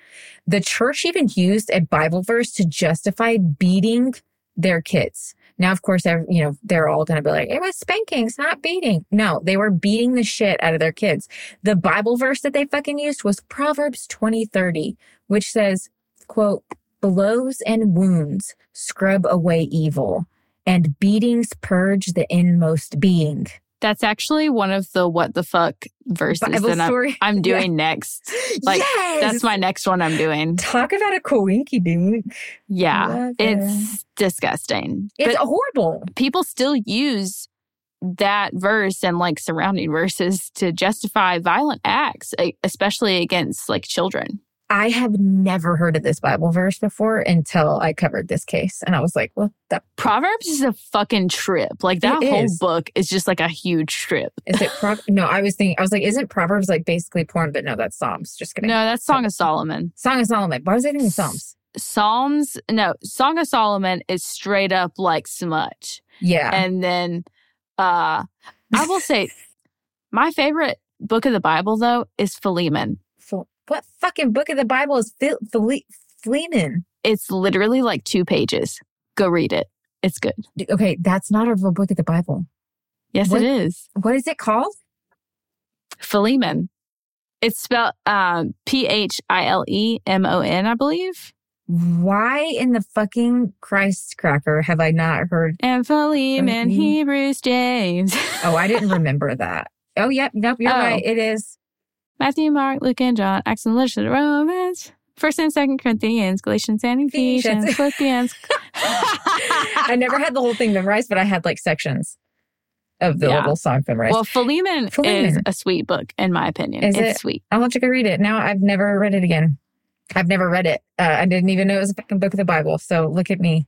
The church even used a Bible verse to justify beating their kids. Now, of course, you know, they're all going to be like, it was spankings, not beating. No, they were beating the shit out of their kids. The Bible verse that they fucking used was Proverbs 20, 30, which says, quote, blows and wounds scrub away evil and beatings purge the inmost being. That's actually one of the what the fuck verses Bible that I'm. I'm Yeah. doing next. Like yes! that's my next one I'm doing. Talk about a coinky dink. Yeah. It's disgusting. It's but horrible. people still use that verse and like surrounding verses to justify violent acts, especially against like children. I have never heard of this Bible verse before until I covered this case. And I was like, well, that Proverbs is a fucking trip. Like that It whole is. book is just like a huge trip. is it Pro- no, I was thinking I was like, isn't Proverbs like basically porn? But no, that's Psalms. Just kidding. No, that's Song of Solomon. Song of Solomon. Why was I thinking Psalms? Psalms, no, Song of Solomon is straight up like smut. Yeah. And then uh I will say my favorite book of the Bible though is Philemon. What fucking book of the Bible is Phil- Phile- Philemon? It's literally like two pages. Go read it. It's good. Okay, that's not a book of the Bible. Yes, What? it is. What is it called? Philemon. It's spelled um, P H I L E M O N, I believe. Why in the fucking Christ cracker have I not heard? And Philemon. Hebrews, James, Oh, I didn't remember that. Oh, yep. Nope. You're Oh. right. It is. Matthew, Mark, Luke, and John, Acts and Literature, Romans, First and Second Corinthians, Galatians, and Ephesians, Ephesians. Philippians. I never had the whole thing memorized, but I had like sections of the Yeah. little song memorized. Well, Philemon, is a sweet book, in my opinion. Is it's it? sweet. I'll have to go read it. Now I've never read it again. I've never read it. Uh, I didn't even know it was a fucking book of the Bible. So look at me.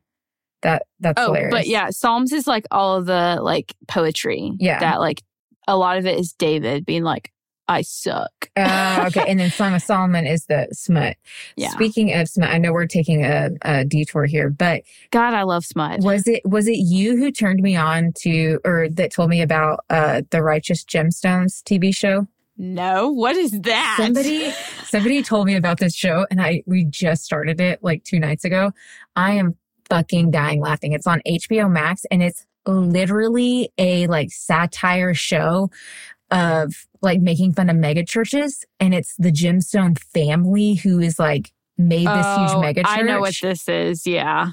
That that's Oh, hilarious. but yeah, Psalms is like all of the like poetry. Yeah. That like a lot of it is David being like, I suck. Uh, okay, and then Song of Solomon is the smut. Yeah. Speaking of smut, I know we're taking a, a detour here, but God, I love smut. was it was it you who turned me on to, or that told me about uh, the Righteous Gemstones TV show? No, what is that? Somebody somebody told me about this show, and I we just started it like two nights ago. I am fucking dying laughing. It's on HBO Max, and it's literally a like satire show of like making fun of mega churches, and it's the Gemstone family who is like made this Oh, huge mega church. I know what this is. Yeah.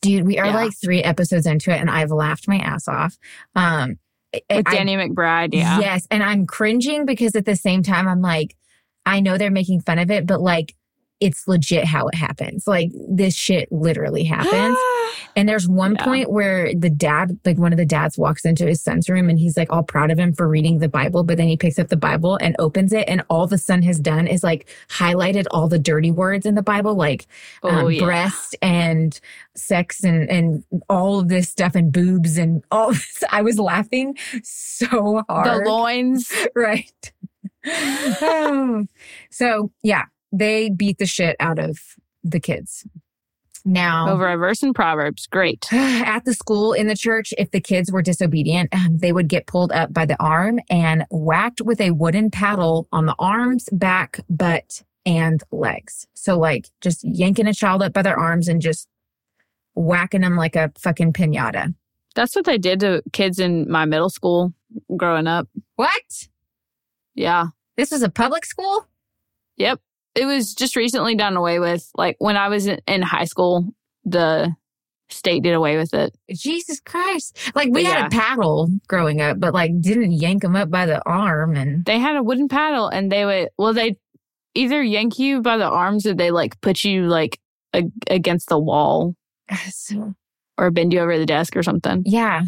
Dude, we are Yeah. like three episodes into it, and I've laughed my ass off. Um, With I- Danny McBride. Yeah. Yes. And I'm cringing because at the same time, I'm like, I know they're making fun of it, but like, it's legit how it happens. Like, this shit literally happens. and there's one Yeah. point where the dad, like, one of the dads walks into his son's room and he's like all proud of him for reading the Bible, but then he picks up the Bible and opens it. And all the son has done is like highlighted all the dirty words in the Bible, like um, oh, yeah. breast and sex and and all of this stuff and boobs and all this. I was laughing so hard. The loins. right. So yeah, they beat the shit out of the kids. Now Over a verse in Proverbs. Great. at the school in the church, if the kids were disobedient, they would get pulled up by the arm and whacked with a wooden paddle on the arms, back, butt, and legs. So like just yanking a child up by their arms and just whacking them like a fucking pinata. That's what they did to kids in my middle school growing up. What? Yeah. This was a public school? Yep. It was just recently done away with. Like when I was in, high school, the state did away with it. Jesus Christ. Like we But had a paddle growing up, but like didn't yank them up by the arm and They had a wooden paddle and they would, well, they, either yank you by the arms or they like put you like a- against the wall So, or bend you over the desk or something. yeah.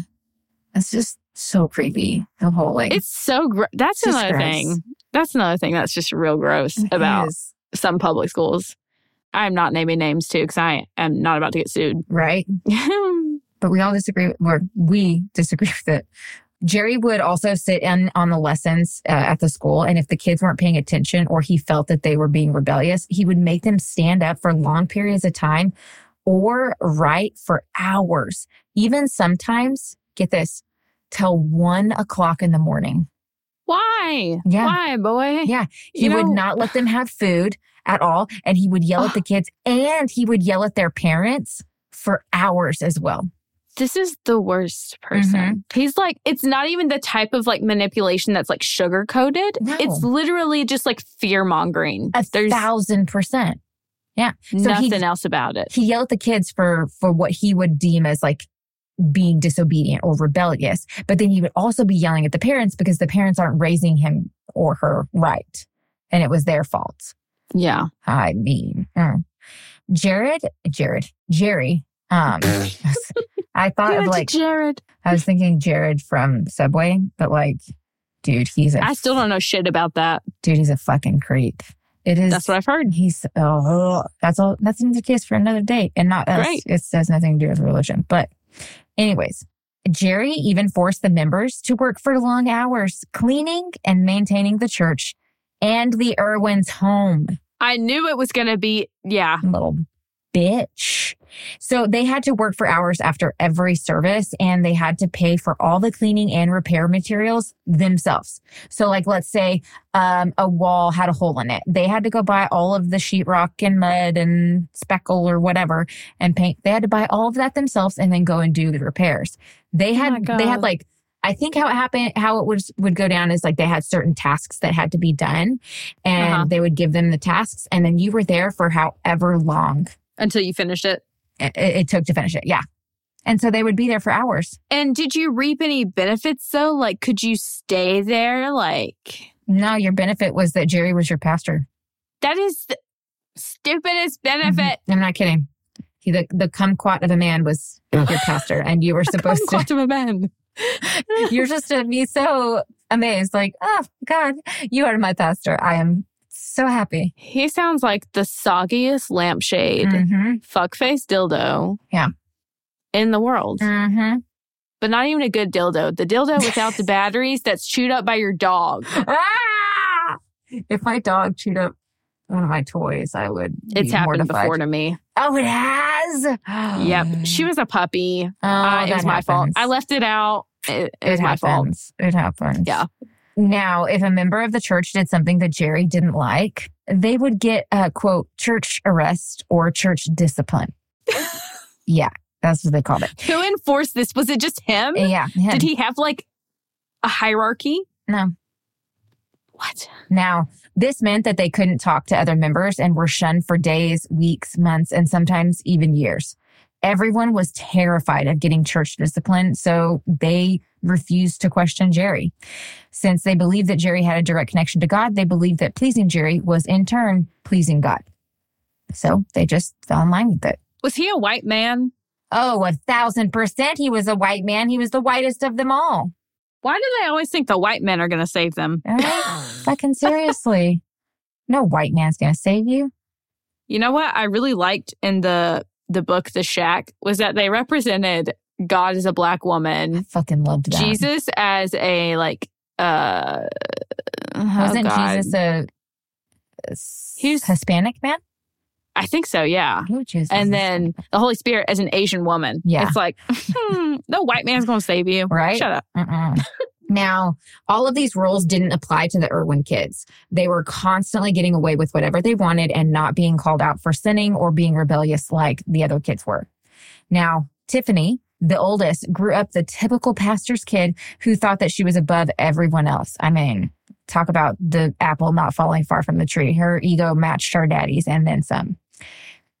It's just so creepy. The whole like It's so gr- that's It's another thing. That's another thing that's just real gross it about is, some public schools. I'm not naming names too because I am not about to get sued. right. but we all disagree, or we disagree with it. Jerry would also sit in on the lessons uh, at the school. And if the kids weren't paying attention or he felt that they were being rebellious, he would make them stand up for long periods of time or write for hours. Even sometimes, get this, till one o'clock in the morning. Why? Yeah. Why, boy? Yeah. He You would know- not let them have food at all. And he would yell at the kids and he would yell at their parents for hours as well. This is the worst person. Mm-hmm. He's like, it's not even the type of like manipulation that's like sugar coated. No. It's literally just like fear mongering. A There's thousand percent. Yeah. So he- nothing else about it. he yelled at the kids for for what he would deem as like being disobedient or rebellious but then he would also be yelling at the parents because the parents aren't raising him or her right and it was their fault Yeah. i mean mm. jared jared jerry um i thought You of like Jared. i was thinking jared from subway but like dude he's a I still don't know shit about that. dude he's a fucking creep it is That's what I've heard. He's oh, that's all. That's another case for another day, and not us. Great. It has nothing to do with religion. But, anyways, Jerry even forced the members to work for long hours, cleaning and maintaining the church and the Irwins' home. I knew it was going to be, yeah. Little bitch. So they had to work for hours after every service, and they had to pay for all the cleaning and repair materials themselves. So, like, let's say um, a wall had a hole in it. They had to go buy all of the sheetrock and mud and speckle or whatever and paint. They had to buy all of that themselves and then go and do the repairs. They Oh had, they had like, I think how it happened, how it was, would go down is like they had certain tasks that had to be done and Uh-huh. they would give them the tasks and then you were there for however long Until you finished it. It, it took to finish it. Yeah. And so they would be there for hours. And did you reap any benefits though? Like, could you stay there? Like, No, your benefit was that Jerry was your pastor. that is the stupidest benefit. Mm-hmm. I'm not kidding. He, the, the kumquat of a man was your pastor and you were supposed to, Quantum of men. you're just to be so amazed. Like, oh God, you are my pastor. I am so happy. He sounds like the soggiest lampshade, Mm-hmm. fuckface dildo. Yeah. In the world. Mm-hmm. But not even a good dildo. The dildo without the batteries that's chewed up by your dog. Ah! If my dog chewed up one of my toys, I would. It's happened mortified. before to me. Oh, it has. Yep. She was a puppy. Oh, Uh, it was my fault. I left it out. It, it was it my fault. happens. It happens. Yeah. Now, if a member of the church did something that Jerry didn't like, they would get a quote church arrest or church discipline. yeah, that's what they called it. Who enforced this? Was it just him? Yeah. him. Did he have like a hierarchy? No. What? Now, this meant that they couldn't talk to other members and were shunned for days, weeks, months, and sometimes even years. Everyone was terrified of getting church discipline, so they refused to question Jerry. Since they believed that Jerry had a direct connection to God, they believed that pleasing Jerry was in turn pleasing God. So they just fell in line with it. Was he a white man? Oh, a thousand percent he was a white man. He was the whitest of them all. Why do they always think the white men are going to save them? Right? Fucking seriously. No white man's gonna save you. You know what I really liked in the the book The Shack was that they represented God as a black woman, I Fucking loved that. Jesus as a like uh oh Wasn't God. Jesus a, a He's- Hispanic man? I think so, yeah. Who Jesus? And then the Holy Spirit as an Asian woman. Yeah. It's like, hmm, no white man's going to save you. Right? Shut up. Now, all of these rules didn't apply to the Irwin kids. They were constantly getting away with whatever they wanted and not being called out for sinning or being rebellious like the other kids were. Now, Tiffany, the oldest, grew up the typical pastor's kid who thought that she was above everyone else. I mean, talk about the apple not falling far from the tree. Her ego matched her daddy's and then some.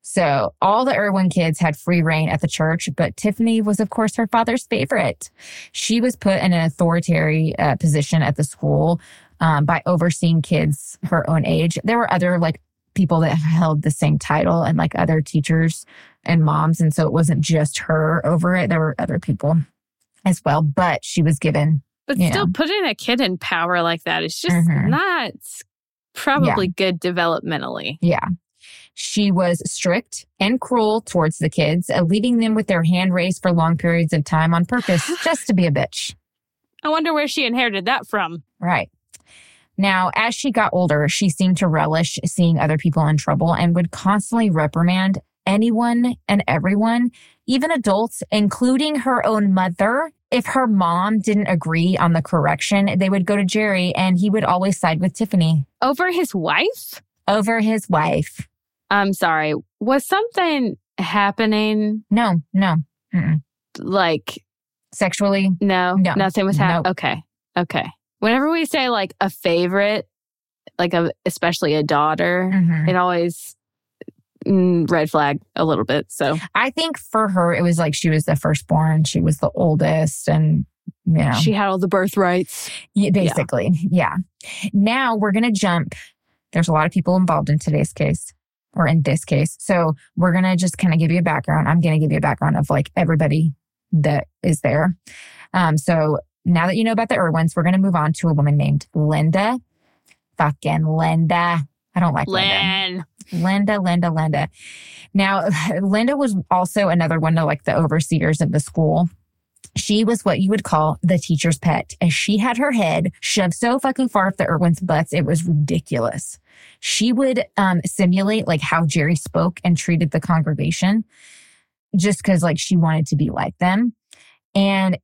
So all the Irwin kids had free reign at the church, but Tiffany was, of course, her father's favorite. She was put in an authoritarian uh, position at the school um, by overseeing kids her own age. There were other like people that held the same title and like other teachers and moms. And so it wasn't just her over it. There were other people as well, but she was given. But still, know. putting a kid in power like that is just Mhm. not probably good developmentally. Yeah. She was strict and cruel towards the kids, uh, leaving them with their hand raised for long periods of time on purpose just to be a bitch. I wonder where she inherited that from. Right. Now, as she got older, she seemed to relish seeing other people in trouble and would constantly reprimand anyone and everyone, even adults, including her own mother. If her mom didn't agree on the correction, they would go to Jerry and he would always side with Tiffany Over his wife? over his wife. I'm sorry. Was something happening? No, no, mm-mm. Like, sexually. no, No. nothing was happening. Nope. Okay. Okay. Whenever we say like a favorite, like a, especially a daughter, Mhm. it always mm, red flag a little bit. So I think for her, it was like she was the firstborn, she was the oldest, and yeah, she had all the birthrights. Yeah, basically. Yeah. Now we're going to jump. There's a lot of people involved in today's case or in this case. So we're going to just kind of give you a background. I'm going to give you a background of like everybody that is there. Um, so now that you know about the Irwins, we're going to move on to a woman named Linda. Fucking Linda. I don't like Linda. Len. Linda, Linda, Linda. Now, Linda was also another one of like the overseers of the school. She was what you would call the teacher's pet, as she had her head shoved so fucking far up the Irwin's butts, it was ridiculous. She would um, simulate like how Jerry spoke and treated the congregation just because like she wanted to be like them. And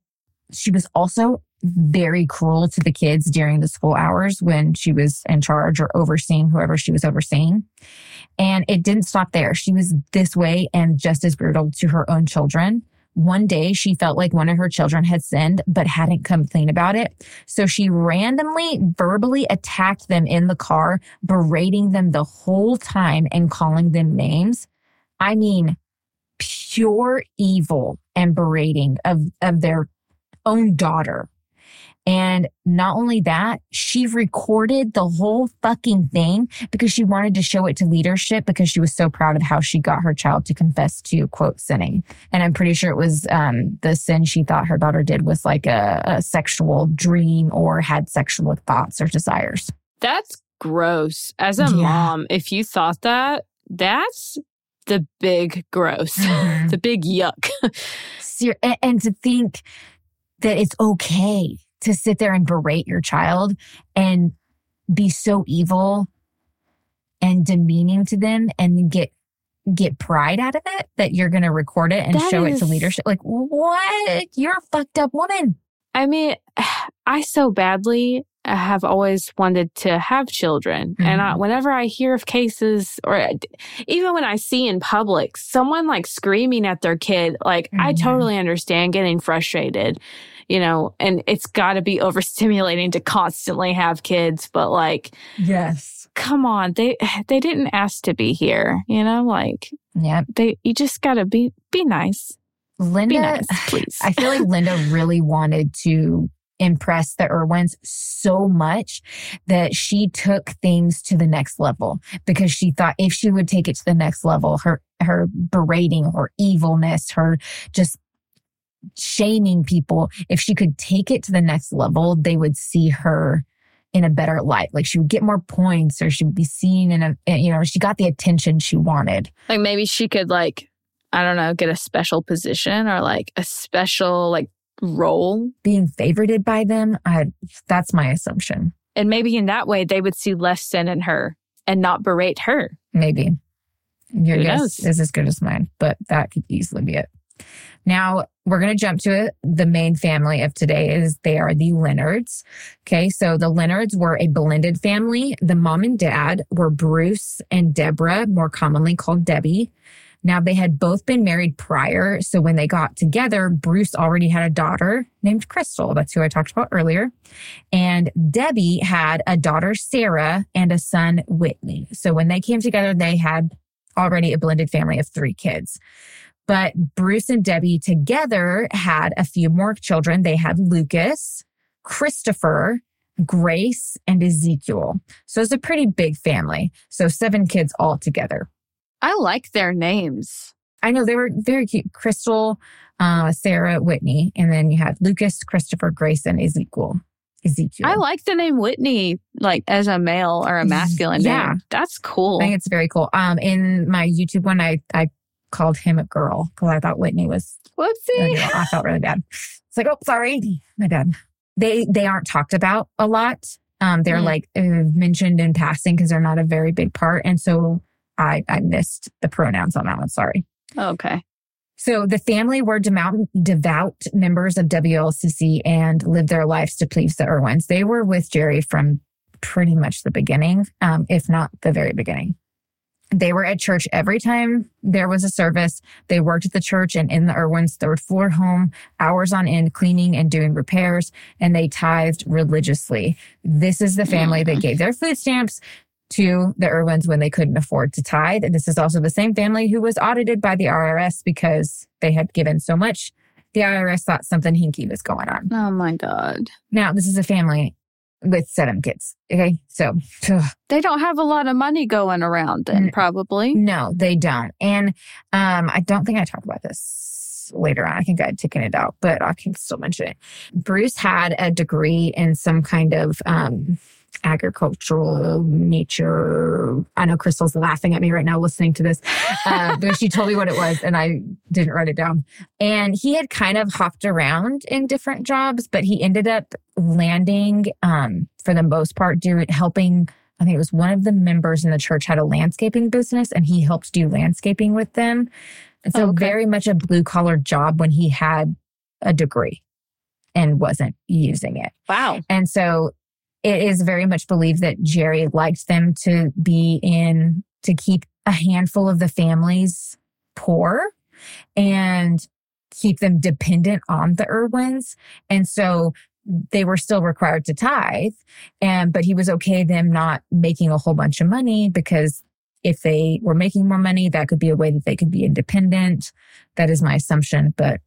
she was also very cruel to the kids during the school hours when she was in charge or overseeing whoever she was overseeing. And it didn't stop there. She was this way and just as brutal to her own children. One day she felt like one of her children had sinned, but hadn't complained about it. So she randomly verbally attacked them in the car, berating them the whole time and calling them names. I mean, pure evil and berating of, of their own daughter. And not only that, she recorded the whole fucking thing because she wanted to show it to leadership because she was so proud of how she got her child to confess to quote sinning. And I'm pretty sure it was um, the sin she thought her daughter did was like a, a sexual dream or had sexual thoughts or desires. That's gross. As a Yeah. mom, if you thought that, that's the big gross, Mhm. the big yuck. And to think that it's okay to sit there and berate your child and be so evil and demeaning to them and get get pride out of it that you're going to record it and That show it to leadership like what you're a fucked up woman I mean, I so badly have always wanted to have children. And I, Mhm. whenever I hear of cases or even when I see in public someone like screaming at their kid, like I Mhm. totally understand getting frustrated, you know, and it's got to be overstimulating to constantly have kids, but like, yes come on, they they didn't ask to be here, you know, like yeah they you just got to be be nice. Be linda nice, please. I feel like Linda really wanted to impress the Irwins so much that she took things to the next level because she thought if she would take it to the next level, her her berating, her evilness, her just shaming people, if she could take it to the next level, they would see her in a better light. Like she would get more points or she would be seen in a, eh, you know, she got the attention she wanted. Like maybe she could like I don't know, get a special position or like a special like role. Being favorited by them, I, that's my assumption. And maybe in that way they would see less sin in her and not berate her. Maybe. Your Who guess knows? is as good as mine, but that could easily be it. Now we're going to jump to it. The main family of today is they are the Leonards. Okay. So the Leonards were a blended family. The mom and dad were Bruce and Deborah, more commonly called Debbie. Now they had both been married prior. So when they got together, Bruce already had a daughter named Crystal. That's who I talked about earlier. And Debbie had a daughter, Sarah, and a son, Whitney. So when they came together, they had already a blended family of three kids. But Bruce and Debbie together had a few more children. They had Lucas, Christopher, Grace, and Ezekiel. So it's a pretty big family. So seven kids all together. I like their names. I know they were very cute. Crystal, uh, Sarah, Whitney, and then you had Lucas, Christopher, Grace, and Ezekiel. Ezekiel. I like the name Whitney, like as a male or a masculine Yeah. name. That's cool. I think it's very cool. Um, in my YouTube one, I I called him a girl because I thought Whitney was. Whoopsie. girl. I felt really bad. It's like, oh, sorry, my bad. They they aren't talked about a lot. Um, they're Mm. like uh, mentioned in passing because they're not a very big part, and so I I missed the pronouns on that one. Sorry. Okay. So the family were devout, devout members of WLCC and lived their lives to please the Irwins. They were with Jerry from pretty much the beginning, um, if not the very beginning. They were at church every time there was a service. They worked at the church and in the Irwins' third floor home, hours on end, cleaning and doing repairs, and they tithed religiously. This is the family that gave their food stamps to the Irwins when they couldn't afford to tithe. And this is also the same family who was audited by the IRS because they had given so much. The IRS thought something hinky was going on. Oh my God. Now, this is a family with seven kids. Okay. So, ugh, They don't have a lot of money going around then, Mm. probably. no, they don't. And um, I don't think I talked about this later on. I think I had taken it out, but I can still mention it. Bruce had a degree in some kind of um, agricultural nature. I know Crystal's laughing at me right now listening to this, uh, but she told me what it was and I didn't write it down. And he had kind of hopped around in different jobs, but he ended up landing, um, for the most part, doing helping. I think it was one of the members in the church had a landscaping business and he helped do landscaping with them. And so Okay. very much a blue collar job when he had a degree and wasn't using it. Wow. And so it is very much believed that Jerry liked them to be in, to keep a handful of the families poor and keep them dependent on the Irwins. And so they were still required to tithe. And, but he was okay them not making a whole bunch of money because if they were making more money, that could be a way that they could be independent. That is my assumption, but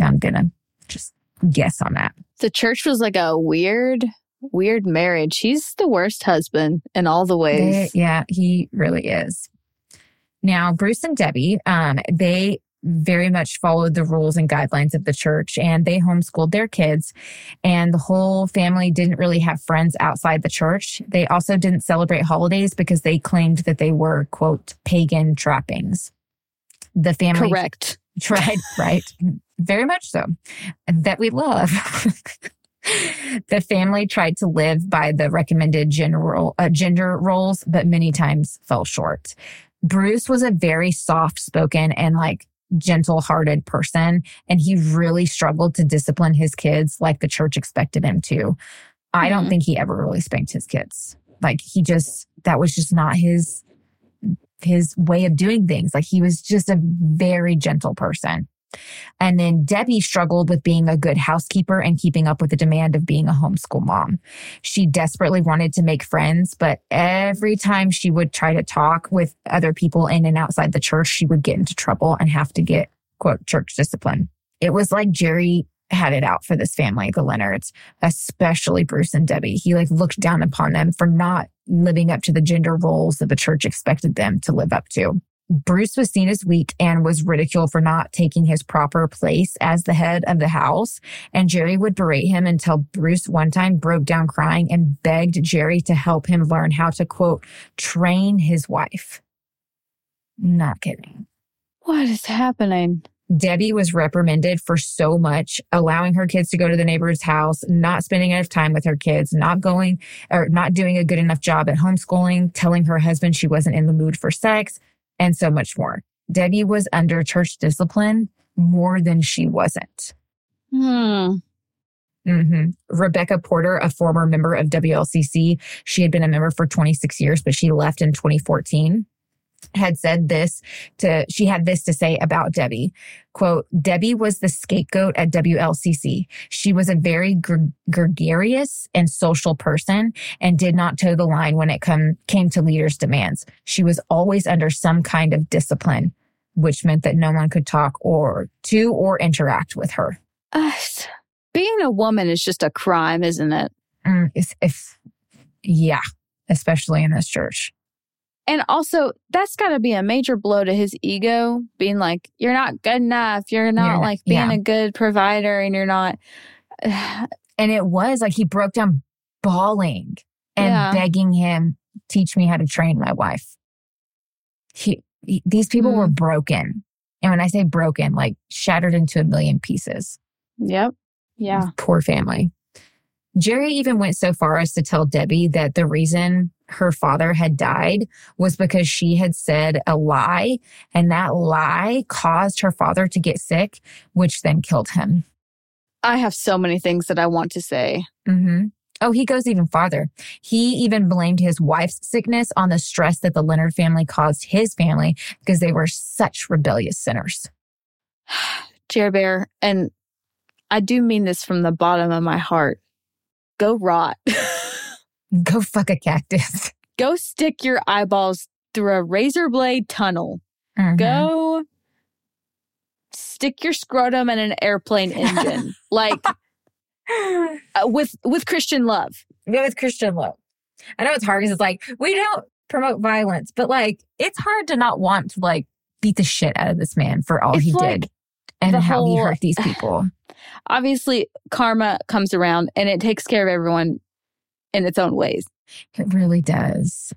I'm going to just guess on that. The church was like a weird, weird marriage. He's the worst husband in all the They- ways. yeah, he really is. Now, Bruce and Debbie, um, they very much followed the rules and guidelines of the church and they homeschooled their kids. And the whole family didn't really have friends outside the church. They also didn't celebrate holidays because they claimed that they were, quote, pagan trappings. The family Correct. tried, right? Very much so. That we love. the family tried to live by the recommended general uh, gender roles, but many times fell short. Bruce was a very soft spoken and like gentle hearted person, and he really struggled to discipline his kids like the church expected him to. I don't Mhm. think he ever really spanked his kids. Like he just, that was just not his his way of doing things. Like he was just a very gentle person. And then Debbie struggled with being a good housekeeper and keeping up with the demand of being a homeschool mom. She desperately wanted to make friends, but every time she would try to talk with other people in and outside the church, she would get into trouble and have to get quote church discipline. It was like Jerry had it out for this family, the Leonards, especially Bruce and Debbie. He like looked down upon them for not living up to the gender roles that the church expected them to live up to. Bruce was seen as weak and was ridiculed for not taking his proper place as the head of the house. And Jerry would berate him until Bruce one time broke down crying and begged Jerry to help him learn how to quote, train his wife. Not kidding. What is happening? Debbie was reprimanded for so much, allowing her kids to go to the neighbor's house, not spending enough time with her kids, not going or not doing a good enough job at homeschooling, telling her husband she wasn't in the mood for sex, and so much more. Debbie was under church discipline more than she wasn't. Hmm. hmm Rebecca Porter, a former member of WLCC, she had been a member for 26 years, but she left in 2014. Had said this to, she had this to say about Debbie. Quote, Debbie was the scapegoat at WLCC. She was a very gre- gregarious and social person and did not toe the line when it come, came to leaders' demands. She was always under some kind of discipline, which meant that no one could talk or to or interact with her. Uh, being a woman is just a crime, isn't it? Mm, if, if, yeah, especially in this church. And also, that's got to be a major blow to his ego, being like, you're not good enough. You're not like being yeah. a good provider and you're not. And it was like he broke down bawling and Yeah. begging him, teach me how to train my wife. He, he- these people Mm. were broken. And when I say broken, like shattered into a million pieces. Yep. Yeah. Poor family. Jerry even went so far as to tell Debbie that the reason her father had died was because she had said a lie, and that lie caused her father to get sick, which then killed him. I have so many things that I want to say. hmm Oh, he goes even farther. He even blamed his wife's sickness on the stress that the Leonard family caused his family because they were such rebellious sinners. Jerry Bear, and I do mean this from the bottom of my heart. Go rot. Go fuck a cactus. Go stick your eyeballs through a razor blade tunnel. Mhm. Go stick your scrotum in an airplane engine. like uh, with with Christian love. Go with Christian love. I know it's hard because it's like we don't promote violence, but like it's hard to not want to like beat the shit out of this man for all It's he like did and how he hurt these people. Obviously, karma comes around and it takes care of everyone in its own ways. it really does.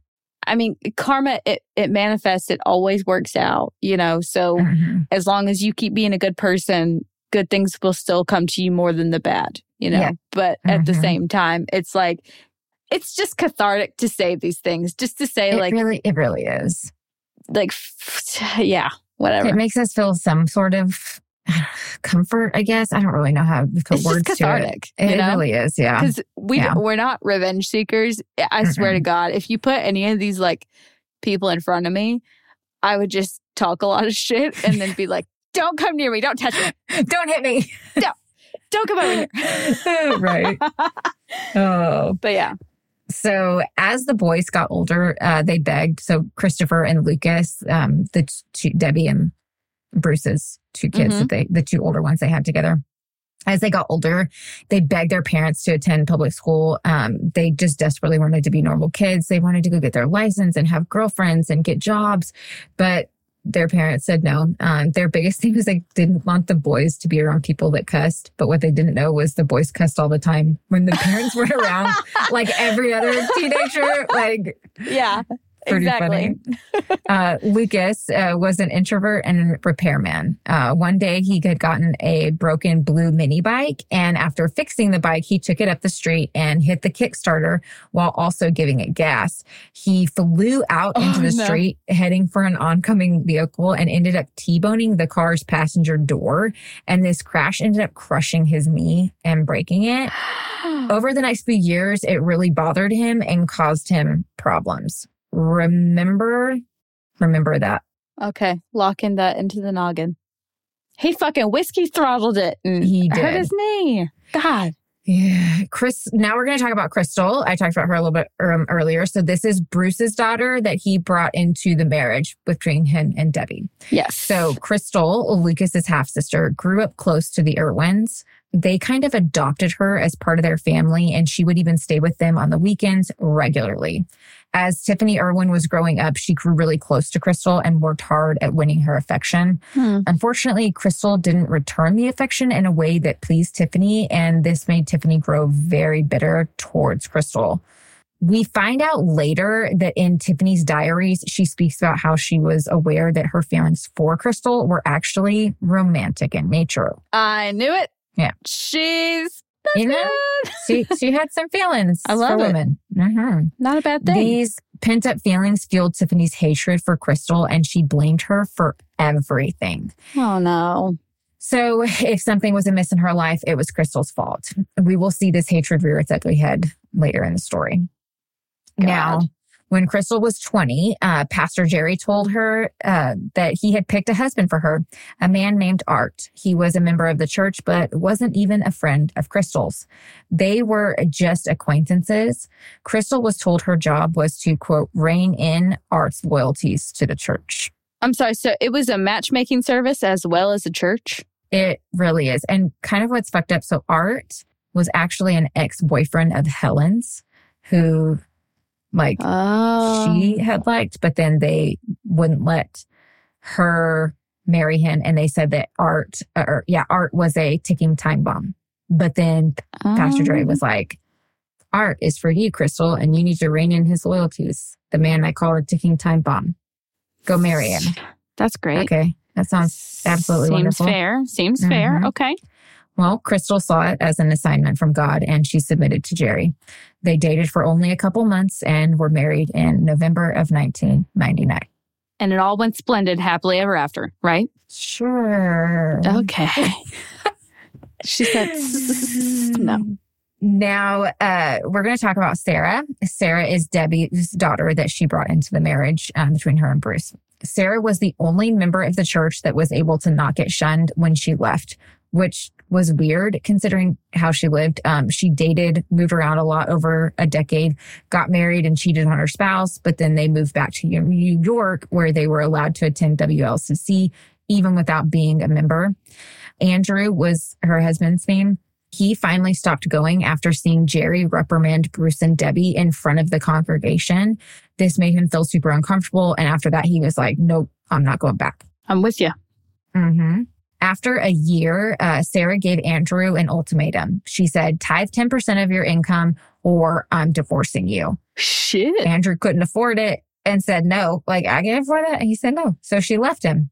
I mean, karma it it manifests, it always works out, you know. So Mhm. as long as you keep being a good person, good things will still come to you more than the bad, you know. Yeah. But at the Mhm. same time, it's like it's just cathartic to say these things, just to say It like really, it really is. like yeah, whatever. It makes us feel some sort of comfort, I guess. I don't really know how to put it's words just to it. cathartic, It, you know. really is, yeah. because we Yeah. we're not revenge seekers. I swear to God, if you put any of these like people in front of me, I would just talk a lot of shit and then be like, "Don't come near me. Don't touch me. Don't hit me. No, don't come over here." right. Oh. But yeah, So as the boys got older, uh, they begged. So Christopher and Lucas, um, the two, Debbie and Bruce's two kids, Mhm. that they, the two older ones they had together. As they got older, they begged their parents to attend public school. Um, they just desperately wanted to be normal kids. They wanted to go get their license and have girlfriends and get jobs, but their parents said no. Um, their biggest thing was they didn't want the boys to be around people that cussed. But what they didn't know was the boys cussed all the time when the parents weren't around, like every other teenager. Like yeah, pretty exactly. funny. Uh, Lucas uh, was an introvert and a repairman. Uh, one day he had gotten a broken blue mini bike, and after fixing the bike, he took it up the street and hit the Kickstarter while also giving it gas. He flew out into Oh, the no. street, heading for an oncoming vehicle, and ended up T-boning the car's passenger door. And this crash ended up crushing his knee and breaking it. Over the next few years, it really bothered him and caused him problems. Remember, remember that. Okay, locking that into the noggin. He fucking whiskey throttled it and He hurt did. his knee. God. Yeah. Chris, now we're going to talk about Crystal. I talked about her a little bit um, earlier. So this is Bruce's daughter that he brought into the marriage between him and Debbie. Yes. So Crystal, Lucas's half sister, grew up close to the Irwins. They kind of adopted her as part of their family, and she would even stay with them on the weekends regularly. As Tiffany Irwin was growing up, she grew really close to Crystal and worked hard at winning her affection. Hmm. Unfortunately, Crystal didn't return the affection in a way that pleased Tiffany, and this made Tiffany grow very bitter towards Crystal. We find out later that in Tiffany's diaries, she speaks about how she was aware that her feelings for Crystal were actually romantic in nature. I knew it. Yeah. She's You know, she, she had some feelings I love for it. women. Mhm. not a bad thing. These pent up feelings fueled Tiffany's hatred for Crystal, and she blamed her for everything. oh no. So if something was amiss in her life, it was Crystal's fault. We will see this hatred rear its ugly head later in the story. Now, God. When Crystal was 20, uh, Pastor Jerry told her uh, that he had picked a husband for her, a man named Art. He was a member of the church, but wasn't even a friend of Crystal's. They were just acquaintances. Crystal was told her job was to, quote, rein in Art's loyalties to the church. I'm sorry. So it was a matchmaking service as well as a church. It really is. And kind of what's fucked up. So Art was actually an ex boyfriend of Helen's who, like, Oh. she had liked, but then they wouldn't let her marry him. And they said that Art, or yeah, Art was a ticking time bomb. But then Pastor Dre Oh. was like, Art is for you, Crystal, and you need to rein in his loyalties. The man I call a ticking time bomb. Go marry him. That's great. Okay. That sounds absolutely wonderful. Seems wonderful. fair. Seems fair. Mhm. Okay. Well, Crystal saw it as an assignment from God and she submitted to Jerry. They dated for only a couple months and were married in November of 1999. And it all went splendid, happily ever after, right? Sure. Okay. she said no. Now, uh, we're going to talk about Sarah. Sarah is Debbie's daughter that she brought into the marriage um, between her and Bruce. Sarah was the only member of the church that was able to not get shunned when she left, which was weird considering how she lived. Um, she dated, moved around a lot over a decade, got married and cheated on her spouse, but then they moved back to New York where they were allowed to attend WLCC even without being a member. Andrew was her husband's name. He finally stopped going after seeing Jerry reprimand Bruce and Debbie in front of the congregation. This made him feel super uncomfortable. And after that, he was like, nope, I'm not going back. I'm with you. hmm After a year, uh, Sarah gave Andrew an ultimatum. She said, tithe 10% of your income or I'm divorcing you. Shit. Andrew couldn't afford it and said no. Like, I can't afford that. And he said no. So she left him.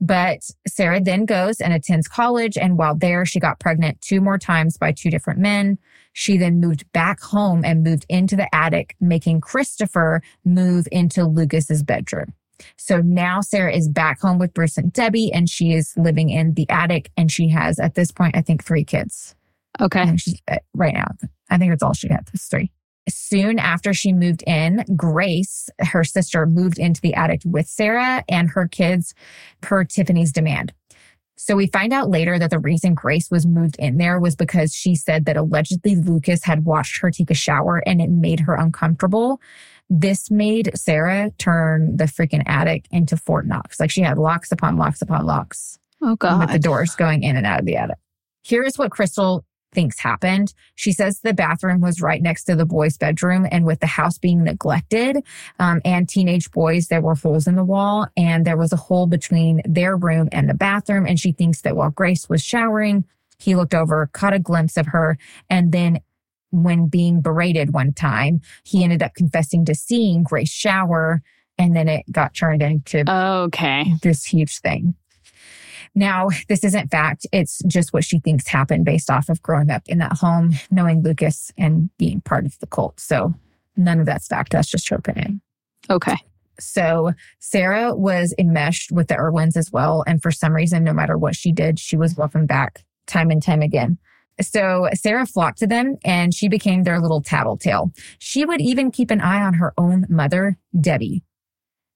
But Sarah then goes and attends college. And while there, she got pregnant two more times by two different men. She then moved back home and moved into the attic, making Christopher move into Lucas's bedroom. So now Sarah is back home with Bruce and Debbie, and she is living in the attic. And she has, at this point, I think three kids. Okay. She's uh, right now. I think it's all she had. It's three. Soon after she moved in, Grace, her sister, moved into the attic with Sarah and her kids per Tiffany's demand. So we find out later that the reason Grace was moved in there was because she said that allegedly Lucas had watched her take a shower and it made her uncomfortable. This made Sarah turn the freaking attic into Fort Knox. Like she had locks upon locks upon locks Oh God. with the doors going in and out of the attic. Here is what Crystal thinks happened. She says the bathroom was right next to the boys' bedroom, and with the house being neglected um, and teenage boys, there were holes in the wall, and there was a hole between their room and the bathroom. And she thinks that while Grace was showering, he looked over, caught a glimpse of her, and then when being berated one time, he ended up confessing to seeing Grace shower, and then it got turned into Okay. this huge thing. Now, this isn't fact. It's just what she thinks happened based off of growing up in that home, knowing Lucas and being part of the cult. So none of that's fact. That's just her opinion. Okay. So Sarah was enmeshed with the Irwins as well. And for some reason, no matter what she did, she was welcomed back time and time again. So Sarah flocked to them and she became their little tattletale. She would even keep an eye on her own mother, Debbie.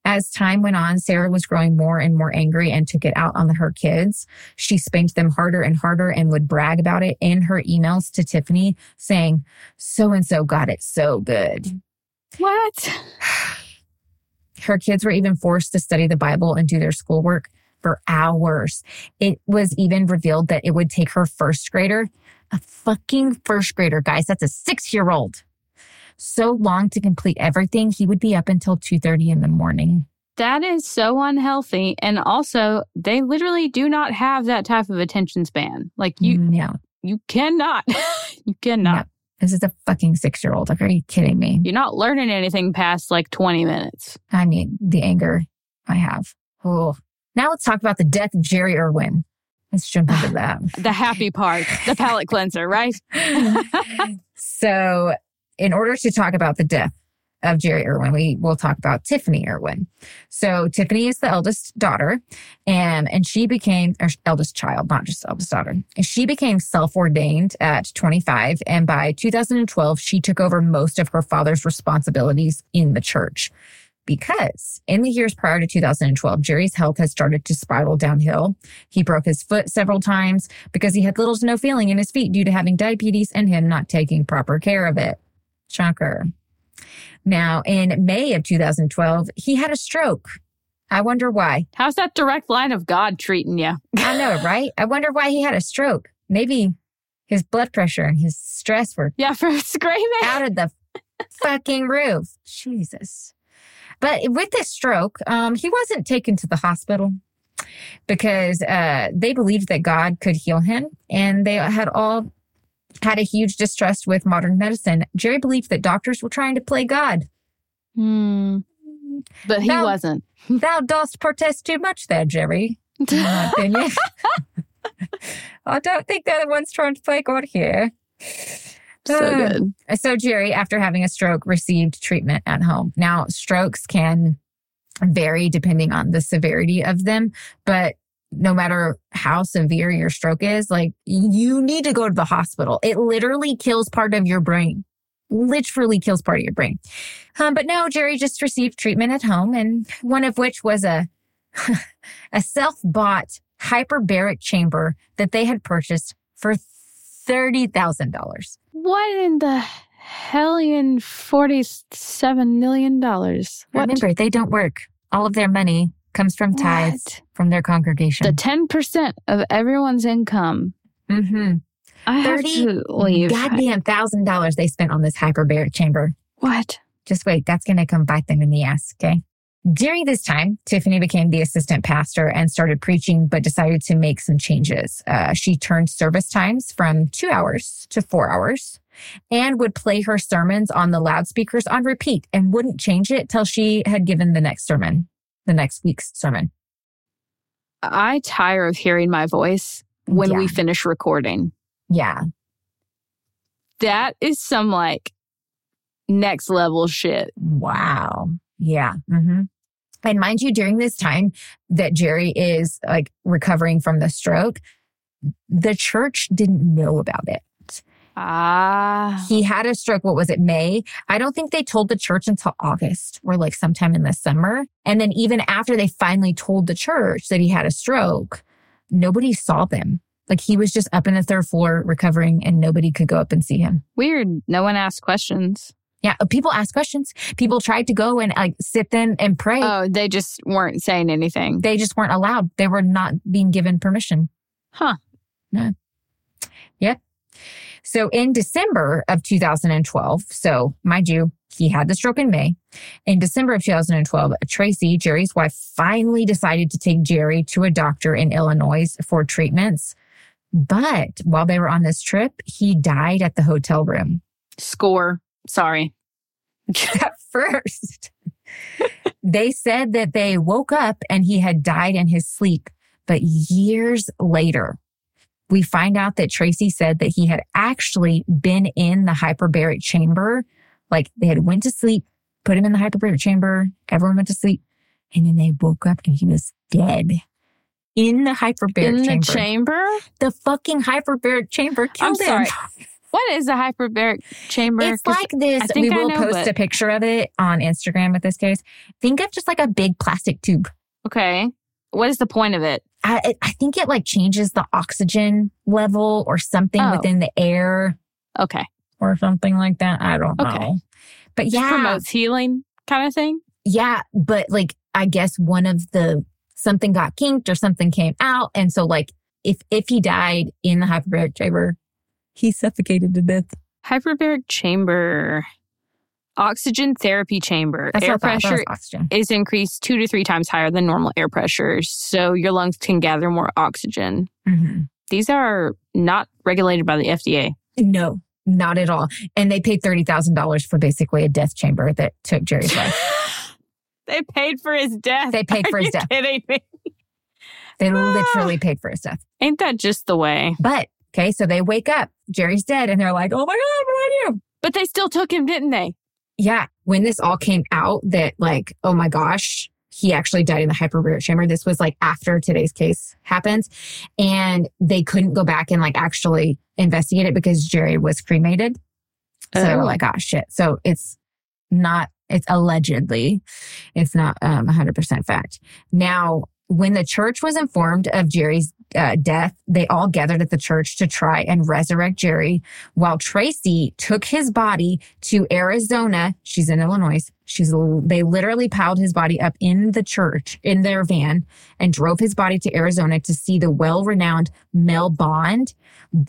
As time went on, Sarah was growing more and more angry and took it out on her kids. She spanked them harder and harder and would brag about it in her emails to Tiffany, saying, So and so got it so good. What? Her kids were even forced to study the Bible and do their schoolwork for hours. It was even revealed that it would take her first grader, a fucking first grader, guys, that's a six year old, so long to complete everything. He would be up until 2.30 in the morning. That is so unhealthy. And also, they literally do not have that type of attention span. Like you, mm, no, you cannot. you cannot. No. this is a fucking six year old. Like, are you kidding me? You're not learning anything past like 20 minutes. I mean, the anger I have. Oh, now let's talk about the death of Jerry Irwin. Let's jump into that. The happy part, the palate cleanser, right? so, in order to talk about the death of Jerry Irwin, we will talk about Tiffany Irwin. So, Tiffany is the eldest daughter, and and she became or eldest child, not just eldest daughter. She became self-ordained at 25, and by 2012, she took over most of her father's responsibilities in the church. Because in the years prior to 2012, Jerry's health has started to spiral downhill. He broke his foot several times because he had little to no feeling in his feet due to having diabetes and him not taking proper care of it. Shocker. Now, in May of 2012, he had a stroke. I wonder why. How's that direct line of God treating you? I know, right? I wonder why he had a stroke. Maybe his blood pressure and his stress were Yeah, for screaming. out of the fucking roof. Jesus. But with this stroke, um, he wasn't taken to the hospital because uh, they believed that God could heal him, and they had all had a huge distrust with modern medicine. Jerry believed that doctors were trying to play God. Hmm. But he No. wasn't. Thou dost protest too much there, Jerry. In my opinion. I don't think they're the ones trying to play God here. So Uh, good. So Jerry, after having a stroke, received treatment at home. Now, strokes can vary depending on the severity of them, but no matter how severe your stroke is, like you need to go to the hospital. It literally kills part of your brain. Literally kills part of your brain. Um, but no, Jerry just received treatment at home, and one of which was a a self-bought hyperbaric chamber that they had purchased for thirty thousand dollars. What in the hellion forty-seven million dollars? What? Remember, they don't work. All of their money comes from tithes What? from their congregation. The ten percent of everyone's income. mm-hmm. I have 30 to leave. Goddamn thousand dollars they spent on this hyperbaric chamber. What? Just wait, that's going to come bite them in the ass. Okay. During this time, Tiffany became the assistant pastor and started preaching, but decided to make some changes. Uh, she turned service times from two hours to four hours and would play her sermons on the loudspeakers on repeat and wouldn't change it till she had given the next sermon, the next week's sermon. I tire of hearing my voice when Yeah. we finish recording. Yeah. That is some like next level shit. Wow. Yeah. hmm And mind you, during this time that Jerry is like recovering from the stroke, the church didn't know about it. Ah. He had a stroke. What was it? May. I don't think they told the church until August or like sometime in the summer. And then even after they finally told the church that he had a stroke, nobody saw them. Like he was just up in the third floor recovering and nobody could go up and see him. Weird. No one asked questions. Yeah. Uh, people asked questions. People tried to go and like sit in and pray. Oh, they just weren't saying anything. they just weren't allowed. They were not being given permission. Huh. No. Yep. So in December of 2012, so mind you, he had the stroke in May. In December of 2012, Tracy, Jerry's wife, finally decided to take Jerry to a doctor in Illinois for treatments. But while they were on this trip, he died at the hotel room. Score. Sorry. at first. they said that they woke up and he had died in his sleep. But years later, we find out that Tracy said that he had actually been in the hyperbaric chamber. Like they had went to sleep, put him in the hyperbaric chamber. Everyone went to sleep. And then they woke up and he was dead in the hyperbaric In the chamber. chamber? the fucking hyperbaric chamber I'm killed him. What is a hyperbaric chamber? It's like this. I think we will know, post but- a picture of it on Instagram with this case. Think of just like a big plastic tube. Okay. What is the point of it? I, it- I think it like changes the oxygen level or something Oh. within the air Okay. or something like that. I don't know. Okay. But Just yeah, promotes healing kind of thing. yeah. But like, I guess one of the something got kinked or something came out, and so like if if he died in the hyperbaric chamber, he suffocated to death. Hyperbaric chamber. Oxygen therapy chamber. That's air what I thought. That pressure is increased two to three times higher than normal air pressure, so your lungs can gather more oxygen. Mhm. These are not regulated by the FDA. No, not at all. And they paid thirty thousand dollars for basically a death chamber that took Jerry's life. they paid for his death. They paid for Are his you death. Kidding me? They literally paid for his death. Ain't that just the way? But okay, so they wake up, Jerry's dead, and they're like, "Oh my god, what do I do?" But they still took him, didn't they? Yeah, when this all came out, that like, oh my gosh, he actually died in the hyperbaric chamber. This was like after today's case happens, and they couldn't go back and like actually investigate it because Jerry was cremated. So they were Oh. like, "Oh shit!" So it's not. It's allegedly, it's not um 100% fact. Now, when the church was informed of Jerry's uh, death, they all gathered at the church to try and resurrect Jerry, while Tracy took his body to Arizona. She's in Illinois. She's they literally piled his body up in the church in their van and drove his body to Arizona to see the well-renowned Mel Bond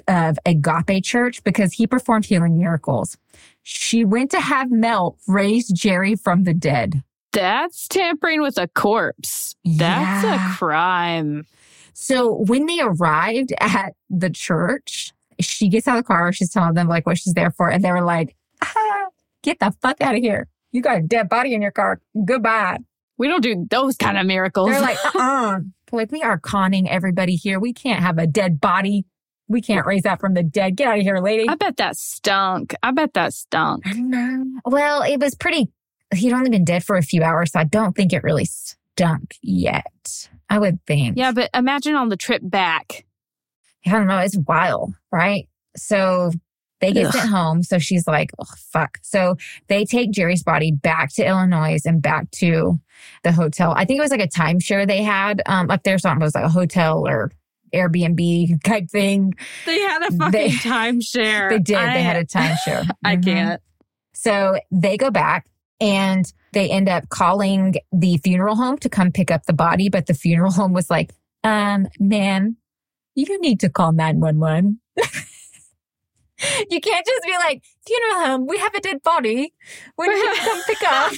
of Agape Church because he performed healing miracles. She went to have Mel raise Jerry from the dead. That's tampering with a corpse. That's Yeah. a crime. So when they arrived at the church, she gets out of the car. She's telling them like what she's there for. And they were like, ah, get the fuck out of here. You got a dead body in your car. Goodbye. We don't do those kind of miracles. They're like, uh-uh. like we are conning everybody here. We can't have a dead body. We can't raise that from the dead. Get out of here, lady. I bet that stunk. I bet that stunk. I don't know. Well, it was pretty, he'd only been dead for a few hours. So I don't think it really stunk yet. I would think. Yeah, but imagine on the trip back. I don't know. It's wild, right? So they get Ugh. sent home. So she's like, oh, fuck. So they take Jerry's body back to Illinois and back to the hotel. I think it was like a timeshare they had um, up there. Something was like a hotel or Airbnb type thing. They had a fucking They- timeshare. They did. they had a timeshare. I Mhm. can't. So they go back and they end up calling the funeral home to come pick up the body. But the funeral home was like, um, man, you need to call 911. you can't just be like, funeral home, we have a dead body. Need to come pick up.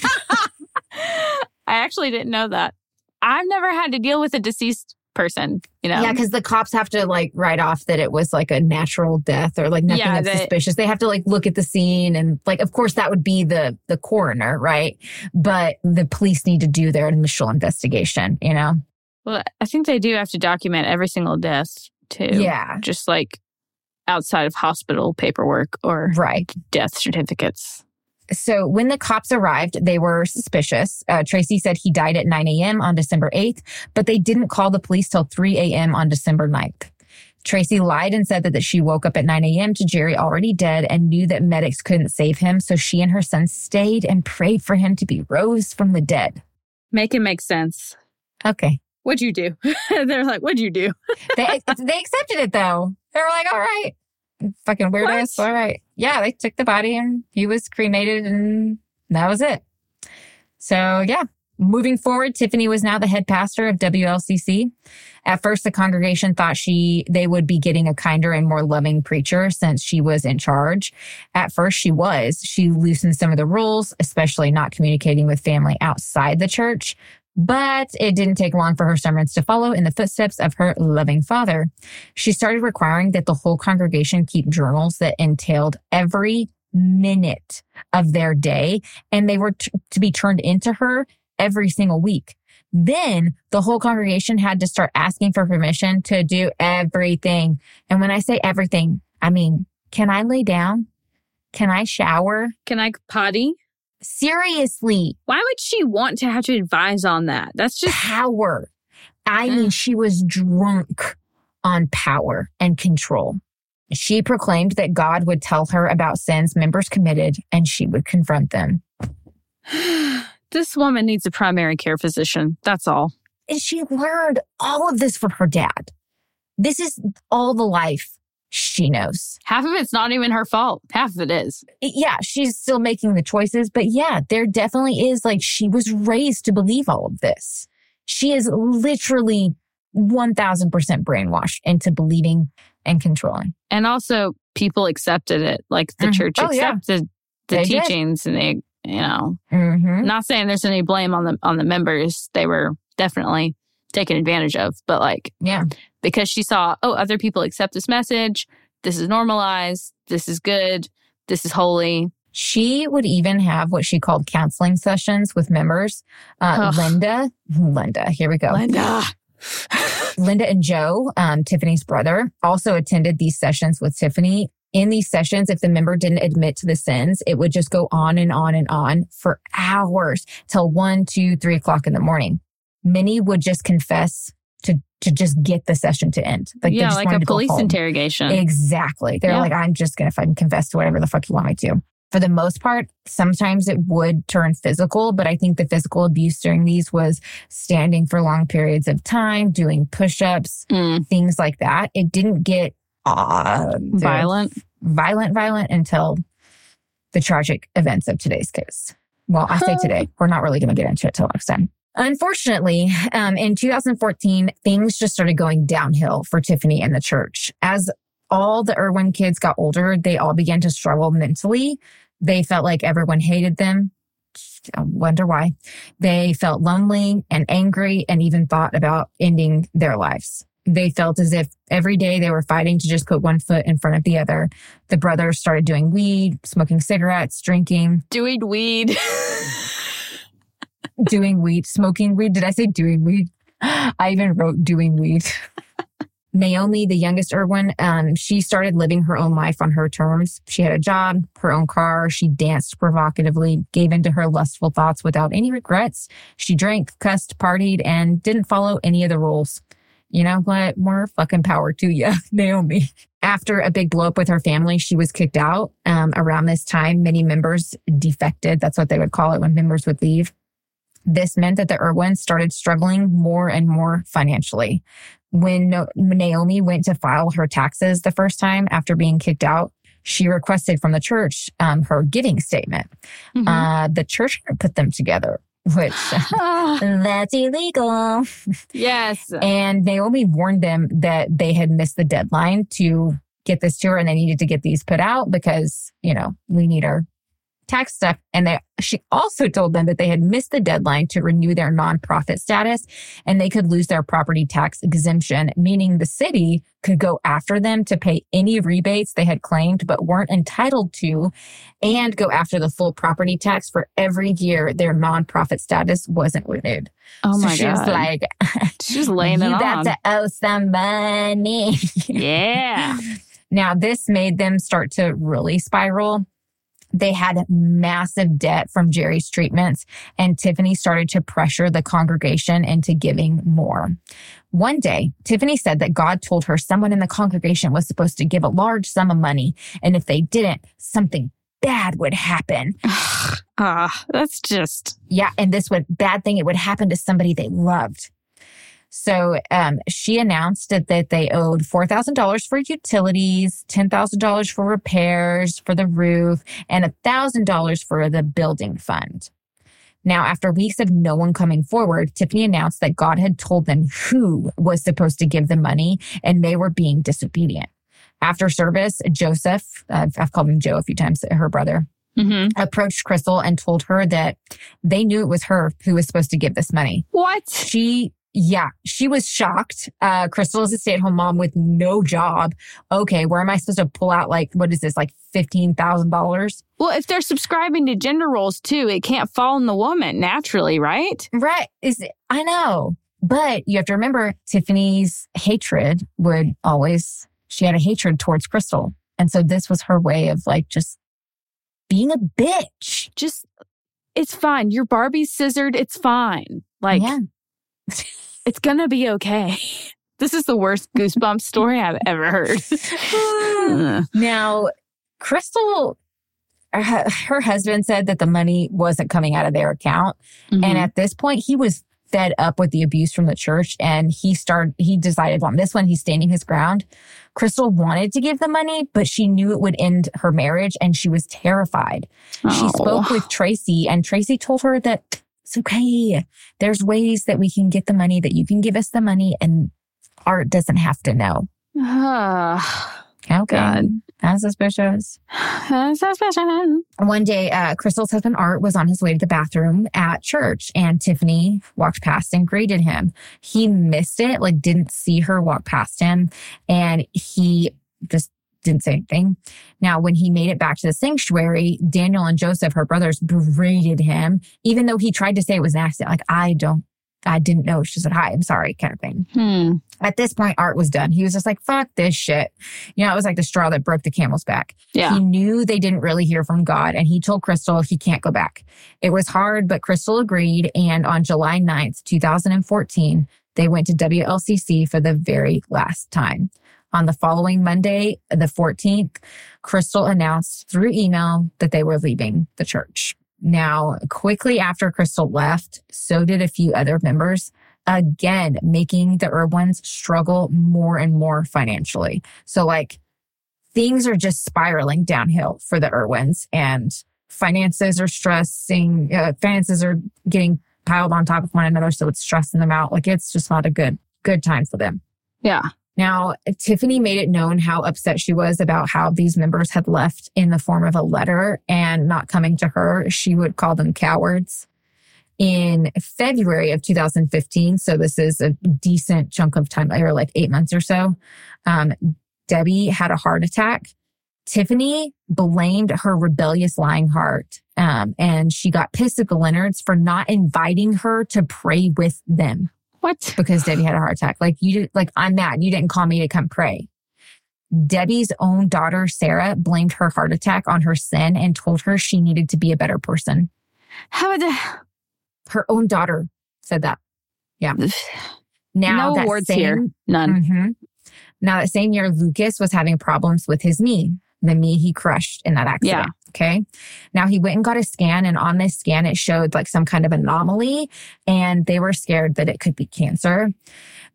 I actually didn't know that. I've never had to deal with a deceased person, you know. Yeah, because the cops have to like write off that it was like a natural death or like nothing Yeah, that's they- suspicious. They have to like look at the scene and like, of course, that would be the the coroner, right? But the police need to do their initial investigation. You know? Well, I think they do have to document every single death too. Yeah. Just like outside of hospital paperwork or Right. death certificates. So when the cops arrived, they were suspicious. Uh, Tracy said he died at 9 a.m. on December 8th, but they didn't call the police till 3 a.m. on December 9th. Tracy lied and said that, that she woke up at 9 a.m. to Jerry already dead and knew that medics couldn't save him. So she and her son stayed and prayed for him to be rose from the dead. Make it make sense. Okay. What'd you do? They're like, what'd you do? They, they accepted it though. They were like, all right, fucking weirdos. All right. Yeah. They took the body and he was cremated and that was it. So yeah, moving forward, Tiffany was now the head pastor of WLCC. At first, the congregation thought she, they would be getting a kinder and more loving preacher since she was in charge. At first, she was. She loosened some of the rules, especially not communicating with family outside the church. But it didn't take long for her sermons to follow in the footsteps of her loving father. She started requiring that the whole congregation keep journals that entailed every minute of their day, and they were t- to be turned into her every single week. Then the whole congregation had to start asking for permission to do everything. And when I say everything, I mean, can I lay down? Can I shower? Can I potty? Seriously, Why would she want to have to advise on that? That's just power. I mean, she was drunk on power and control. She proclaimed that God would tell her about sins members committed and she would confront them. this woman needs a primary care physician. That's all. And she learned all of this from her dad. This is all the life she knows. Half of it's not even her fault. Half of it is. Yeah, she's still making the choices, but yeah, there definitely is like she was raised to believe all of this. She is literally 1000% brainwashed into believing and controlling. And also, people accepted it. Like the Mhm. church Oh, yeah. accepted the They did. teachings, and they, you know, Mm-hmm. not saying there's any blame on the on the members. They were definitely taken advantage of, but like Yeah. because she saw, oh, other people accept this message. This is normalized. This is good. This is holy. She would even have what she called counseling sessions with members. Uh, Linda, Linda, here we go. Linda. Linda and Joe, um, Tiffany's brother, also attended these sessions with Tiffany. In these sessions, if the member didn't admit to the sins, it would just go on and on and on for hours till one, two, three o'clock in the morning. Many would just confess to to just get the session to end. Like yeah, like a police interrogation. Exactly. They're Yeah. like, I'm just gonna fucking confess to whatever the fuck you want me to. For the most part, sometimes it would turn physical, but I think the physical abuse during these was standing for long periods of time, doing push ups, Mm. things like that. It didn't get uh, Violent. violent, violent until the tragic events of today's case. Well, I say today, we're not really going to get into it till next time. Unfortunately, um, in 2014, things just started going downhill for Tiffany and the church. As all the Irwin kids got older, they all began to struggle mentally. They felt like everyone hated them. I wonder why. They felt lonely and angry and even thought about ending their lives. They felt as if every day they were fighting to just put one foot in front of the other. The brothers started doing weed, smoking cigarettes, drinking, Doing weed. doing weed, smoking weed. Did I say doing weed? I even wrote doing weed. Naomi, the youngest Irwin, um, she started living her own life on her terms. She had a job, her own car. She danced provocatively, gave into her lustful thoughts without any regrets. She drank, cussed, partied, and didn't follow any of the rules. You know what? More fucking power to you, Naomi. After a big blow up with her family, she was kicked out. Um, around this time, many members defected. That's what they would call it when members would leave. This meant that the Irwins started struggling more and more financially. When Naomi went to file her taxes the first time after being kicked out, she requested from the church um, her giving statement. Mhm. Uh, the church put them together, which that's illegal. yes. And Naomi warned them that they had missed the deadline to get this to her and they needed to get these put out because, you know, we need our tax stuff. And they, she also told them that they had missed the deadline to renew their nonprofit status and they could lose their property tax exemption, meaning the city could go after them to pay any rebates they had claimed but weren't entitled to and go after the full property tax for every year their nonprofit status wasn't renewed. Oh so my she god. was like, She's laying you it got on. to owe some money. yeah. now, this made them start to really spiral. They had massive debt from Jerry's treatments, and Tiffany started to pressure the congregation into giving more. One day, Tiffany said that God told her someone in the congregation was supposed to give a large sum of money, and if they didn't, something bad would happen. Ah, that's just Yeah, and this would bad thing it would happen to somebody they loved. So um, she announced that, that they owed four thousand dollars for utilities, ten thousand dollars for repairs for the roof, and thousand dollars for the building fund. Now, after weeks of no one coming forward, Tiffany announced that God had told them who was supposed to give the money, and they were being disobedient. After service, Joseph, uh, I've called him Joe a few times, her brother, mhm. approached Crystal and told her that they knew it was her who was supposed to give this money. what? She, yeah, she was shocked. Uh, Crystal is a stay at home mom with no job. Okay, where am I supposed to pull out like, what is this, like $15,000? Well, if they're subscribing to gender roles too, it can't fall on the woman naturally, right? Right. Is I know. But you have to remember Tiffany's hatred would always, she had a hatred towards Crystal. And so this was her way of like just being a bitch. Just it's fine. Your Barbie's scissored. It's fine. Like yeah. It's gonna be okay. This is the worst goosebumps story I've ever heard. Now, Crystal, her, her husband said that the money wasn't coming out of their account. And Mhm. at this point, he was fed up with the abuse from the church and he started, he decided on this one, he's standing his ground. Crystal wanted to give the money, but she knew it would end her marriage and she was terrified. She Oh. spoke with Tracy and Tracy told her that it's okay. There's ways that we can get the money, that you can give us the money and Art doesn't have to know. Ah, Okay. God. That's suspicious. that's so special. One day, uh, Crystal's husband Art was on his way to the bathroom at church and Tiffany walked past and greeted him. He missed it, like didn't see her walk past him and he just didn't say anything. Now, when he made it back to the sanctuary, Daniel and Joseph, her brothers, berated him, even though he tried to say it was an accident. Like, I don't, I didn't know. She said, hi, I'm sorry, kind of thing. Hmm. At this point, Art was done. He was just like, fuck this shit. You know, it was like the straw that broke the camel's back. Yeah. He knew they didn't really hear from God and he told Crystal he can't go back. It was hard, but Crystal agreed. And on July 9th, 2014, they went to WLCC for the very last time. On the following Monday, the 14th, Crystal announced through email that they were leaving the church. Now, quickly after Crystal left, so did a few other members, again, making the Irwins struggle more and more financially. So, like, things are just spiraling downhill for the Irwins and finances are stressing, uh, finances are getting piled on top of one another. So it's stressing them out. Like it's just not a good, good time for them. Yeah. Now, Tiffany made it known how upset she was about how these members had left in the form of a letter and not coming to her. She would call them cowards. In February of 2015, so this is a decent chunk of time, or like eight months or so, um, Debbie had a heart attack. Tiffany blamed her rebellious lying heart. Um, and she got pissed at the Leonards for not inviting her to pray with them What? because Debbie had a heart attack. Like you did, like I'm mad. You didn't call me to come pray. Debbie's own daughter, Sarah, blamed her heart attack on her sin and told her she needed to be a better person. How would the, Her own daughter said that. Yeah. Now no that same, here. None. hmm Now, that same year, Lucas was having problems with his knee, the knee he crushed in that accident. Okay. Now he went and got a scan, and on this scan, it showed like some kind of anomaly, and they were scared that it could be cancer.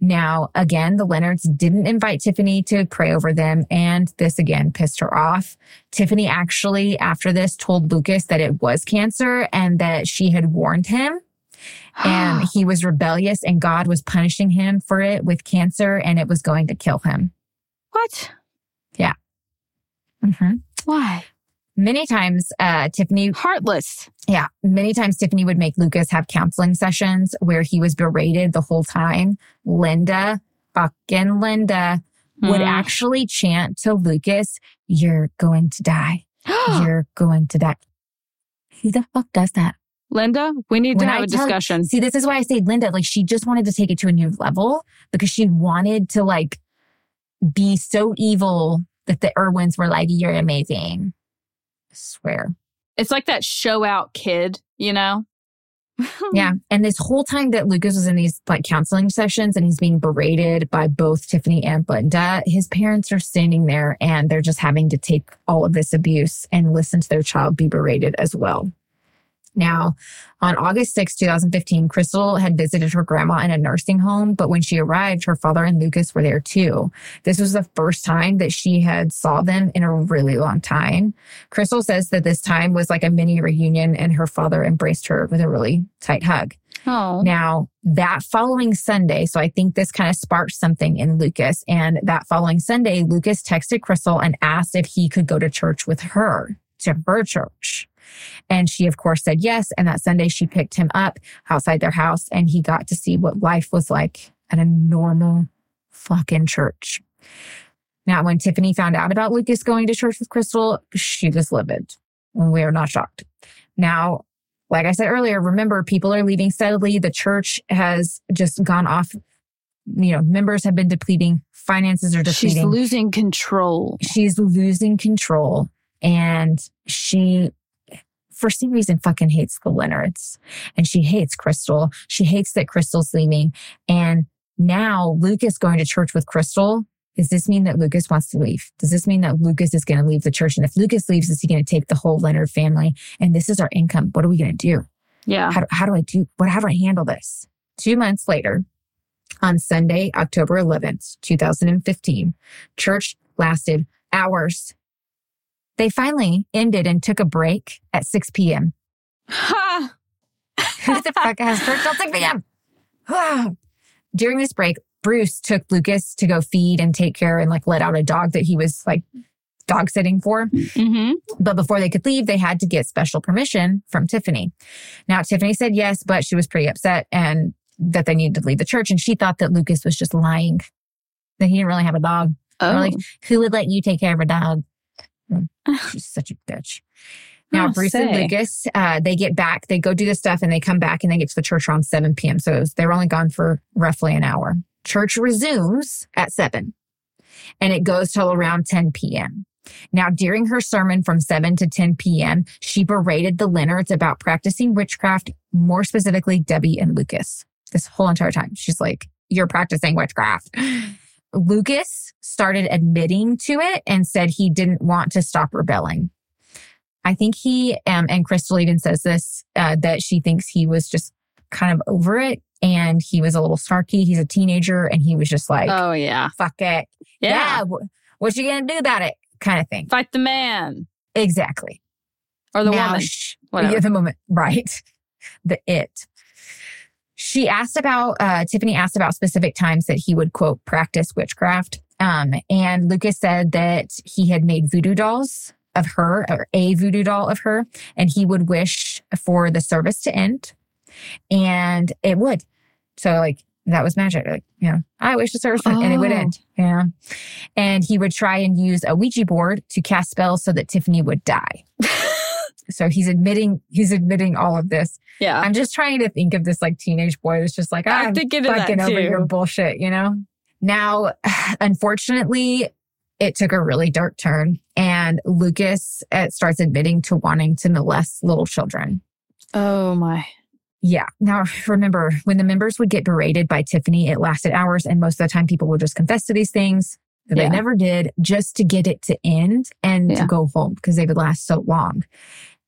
Now, again, the Leonards didn't invite Tiffany to pray over them, and this again pissed her off. Tiffany actually, after this, told Lucas that it was cancer and that she had warned him and he was rebellious and God was punishing him for it with cancer and it was going to kill him. what? Yeah. Mm hmm Why? Many times, uh, Tiffany, Heartless. yeah, many times Tiffany would make Lucas have counseling sessions where he was berated the whole time. Linda, fucking Linda, would Mm. actually chant to Lucas, You're going to die. You're going to die. Who the fuck does that? Linda, we need to have I a discussion. See, this is why I say Linda, like she just wanted to take it to a new level because she wanted to like be so evil that the Irwins were like, you're amazing. I swear. It's like that show out kid, you know? Yeah. And this whole time that Lucas was in these like counseling sessions and he's being berated by both Tiffany and Linda, his parents are standing there and they're just having to take all of this abuse and listen to their child be berated as well. Now, on August 6, 2015, Crystal had visited her grandma in a nursing home, but when she arrived, her father and Lucas were there too. This was the first time that she had saw them in a really long time. Crystal says that this time was like a mini reunion and her father embraced her with a really tight hug. Oh. Now, that following Sunday, so I think this kind of sparked something in Lucas. And that following Sunday, Lucas texted Crystal and asked if he could go to church with her, to her church. And she, of course, said yes. And that Sunday, she picked him up outside their house and he got to see what life was like at a normal fucking church. Now, when Tiffany found out about Lucas going to church with Crystal, she was livid. And we are not shocked. Now, like I said earlier, remember people are leaving steadily. The church has just gone off. You know, members have been depleting. Finances are depleting. She's losing control. She's losing control and she, for some reason, fucking hates the Leonards and she hates Crystal. She hates that Crystal's leaving. And now Lucas going to church with Crystal. Does this mean that Lucas wants to leave? Does this mean that Lucas is going to leave the church? And if Lucas leaves, is he going to take the whole Leonard family? And this is our income. What are we going to do? Yeah. How, do- how do I do, what, how do I handle this? Two months later, on Sunday, October 11th, 2015, church lasted hours. They finally ended and took a break at 6 p.m. Ha! Who the fuck has church till 6 p.m.? During this break, Bruce took Lucas to go feed and take care and like let out a dog that he was like dog sitting for. Mm-hmm. But before they could leave, they had to get special permission from Tiffany. Now, Tiffany said yes, but she was pretty upset and that they needed to leave the church. And she thought that Lucas was just lying, that he didn't really have a dog. Oh. Like, who would let you take care of a dog? Mm, She's such a bitch. Now, I'll Bruce and. Lucas, uh, they get back, they go do the stuff and they come back and they get to the church around 7 p.m. So was, they were only gone for roughly an hour. Church resumes at 7 and it goes till around 10 p.m. Now, during her sermon from 7 to 10 p.m., she berated the Leonards about practicing witchcraft, more specifically, Debbie and Lucas. This whole entire time. She's like, You're practicing witchcraft. Lucas started admitting to it and said he didn't want to stop rebelling. I think he, um, and Crystal even says this, uh, that she thinks he was just kind of over it and he was a little snarky. He's a teenager and he was just like, Oh yeah. fuck it. Yeah. wh- what you gonna do about it? Kind of thing. Fight the man Exactly. or the Now woman. sh- Whatever. Yeah, the moment, right? The it. She asked about, uh, Tiffany asked about specific times that he would quote practice witchcraft. Um, and Lucas said that he had made voodoo dolls of her or a voodoo doll of her, and he would wish for the service to end and it would. So like that was magic. Like, you know, I wish the service end and it would Oh. end. Yeah. And he would try and use a Ouija board to cast spells so that Tiffany would die. So he's admitting he's admitting all of this. yeah. I'm just trying to think of this like teenage boy that's just like I'm I'm thinking fucking over your bullshit, you know. Now, unfortunately, it took a really dark turn, and Lucas uh, starts admitting to wanting to molest little children. Oh my. Yeah. Now, remember, when the members would get berated by Tiffany, it lasted hours, and most of the time, people would just confess to these things that Yeah. they never did, just to get it to end and Yeah. to go home because they would last so long.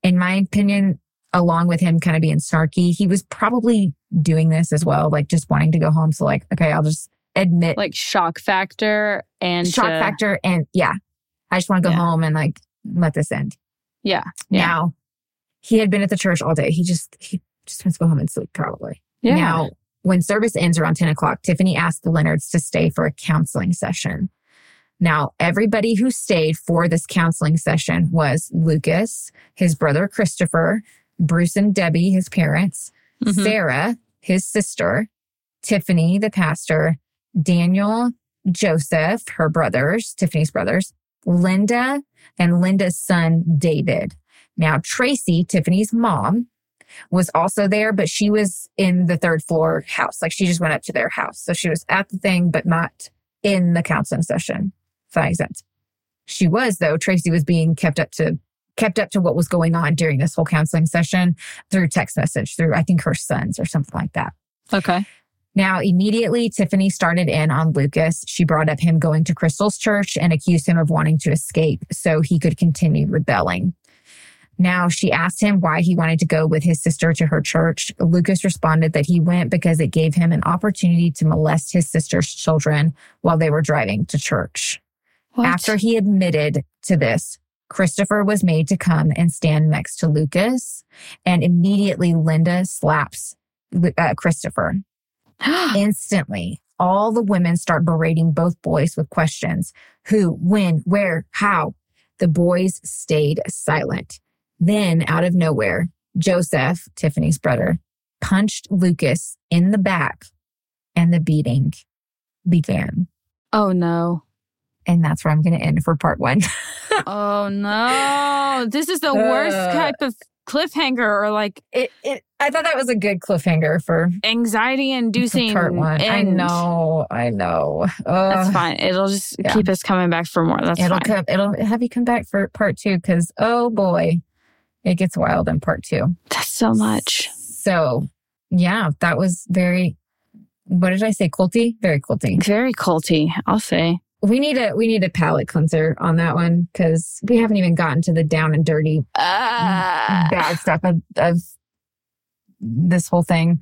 In my opinion, along with him kind of being snarky, he was probably doing this as well, like just wanting to go home. So, like, okay, I'll just admit Like shock factor and shock to- factor, and yeah, I just want to go Yeah. home and like let this end. Yeah. Yeah. Now, he had been at the church all day. He just he just wants to go home and sleep, probably. Yeah. Now, when service ends around 10 o'clock, Tiffany asked the Leonards to stay for a counseling session. Now, everybody who stayed for this counseling session was Lucas, his brother Christopher, Bruce and Debbie, his parents, Mhm. Sarah, his sister, Tiffany, the pastor, Daniel, Joseph, her brothers, Tiffany's brothers, Linda, and Linda's son, David. Now, Tracy, Tiffany's mom, was also there, but she was in the third floor house. Like she just went up to their house. So she was at the thing, but not in the counseling session. Makes sense. She was though. Tracy was being kept up to kept up to what was going on during this whole counseling session through text message through I think her sons or something like that. Okay. Now, immediately, Tiffany started in on Lucas. She brought up him going to Crystal's church and accused him of wanting to escape so he could continue rebelling. Now, she asked him why he wanted to go with his sister to her church. Lucas responded that he went because it gave him an opportunity to molest his sister's children while they were driving to church. What? After he admitted to this, Christopher was made to come and stand next to Lucas, and immediately Linda slaps uh, Christopher. Instantly, all the women start berating both boys with questions who, when, where, how. The boys stayed silent. Then, out of nowhere, Joseph, Tiffany's brother, punched Lucas in the back, and the beating began. oh no. And that's where I'm going to end for part one. Oh no. This is the worst Uh, type of cliffhanger or like it, it, I thought that was a good cliffhanger for, anxiety for inducing. part one. I know, I know. That's fine. It'll just yeah. keep us coming back for more. That's it'll fine. come. It'll have you come back for part two because oh boy, it gets wild in part two. That's so much. So yeah, that was very. What did I say? Culty, very culty. Very culty, I'll say. We need a we need a palate cleanser on that one because we haven't even gotten to the down and dirty Uh, bad stuff of, of this whole thing.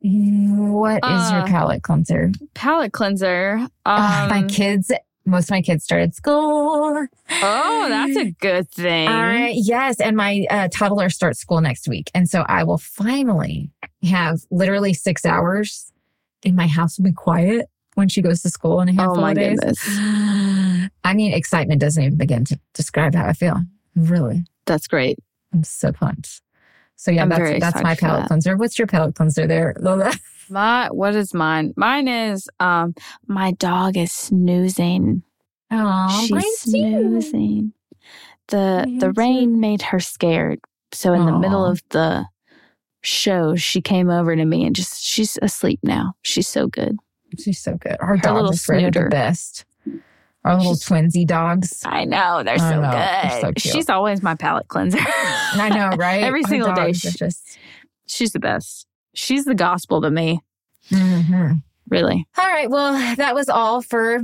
What is your Uh, palate cleanser? palate cleanser. Um, Ugh, my kids, most of my kids started school. Oh, that's a good thing. Uh, yes, and my uh, toddler starts school next week, and so I will finally have literally six hours in my house will be quiet when she goes to school in a oh handful my of days. goodness. I mean, excitement doesn't even begin to describe how I feel. Really, That's great. I'm so pumped. So yeah, I'm that's that's my excited for palate that. cleanser. What's your palate cleanser there, Lola? My what is mine? Mine is um my dog is snoozing. Oh, She's snoozing. The the Mine too. rain made her scared. So in the middle of the show, she came over to me and just she's asleep now. She's so good. She's so good. Our Her dogs is really the best. Our little She's- twinsy dogs. I know they're so know, they're good. so cute. she's always my palate cleanser. I know, right? Every Our single day. She- just she's the best. She's the gospel to me. hmm Really. All right. Well, that was all for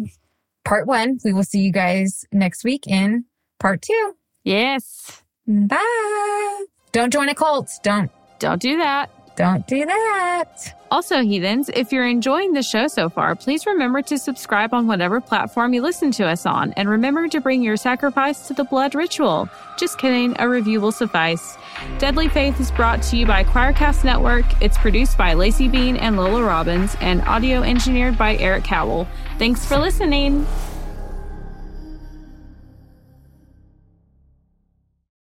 part one. We will see you guys next week in part two. Yes. Bye. Don't join a cult. Don't, Don't do that. don't do that. Also, heathens, if you're enjoying the show so far, please remember to subscribe on whatever platform you listen to us on. And remember to bring your sacrifice to the blood ritual. Just kidding, a review will suffice. Deadly Faith is brought to you by Choircast Network. It's produced by Laci Bean and Lola Robbins and audio engineered by Eric Cowell. Thanks for listening.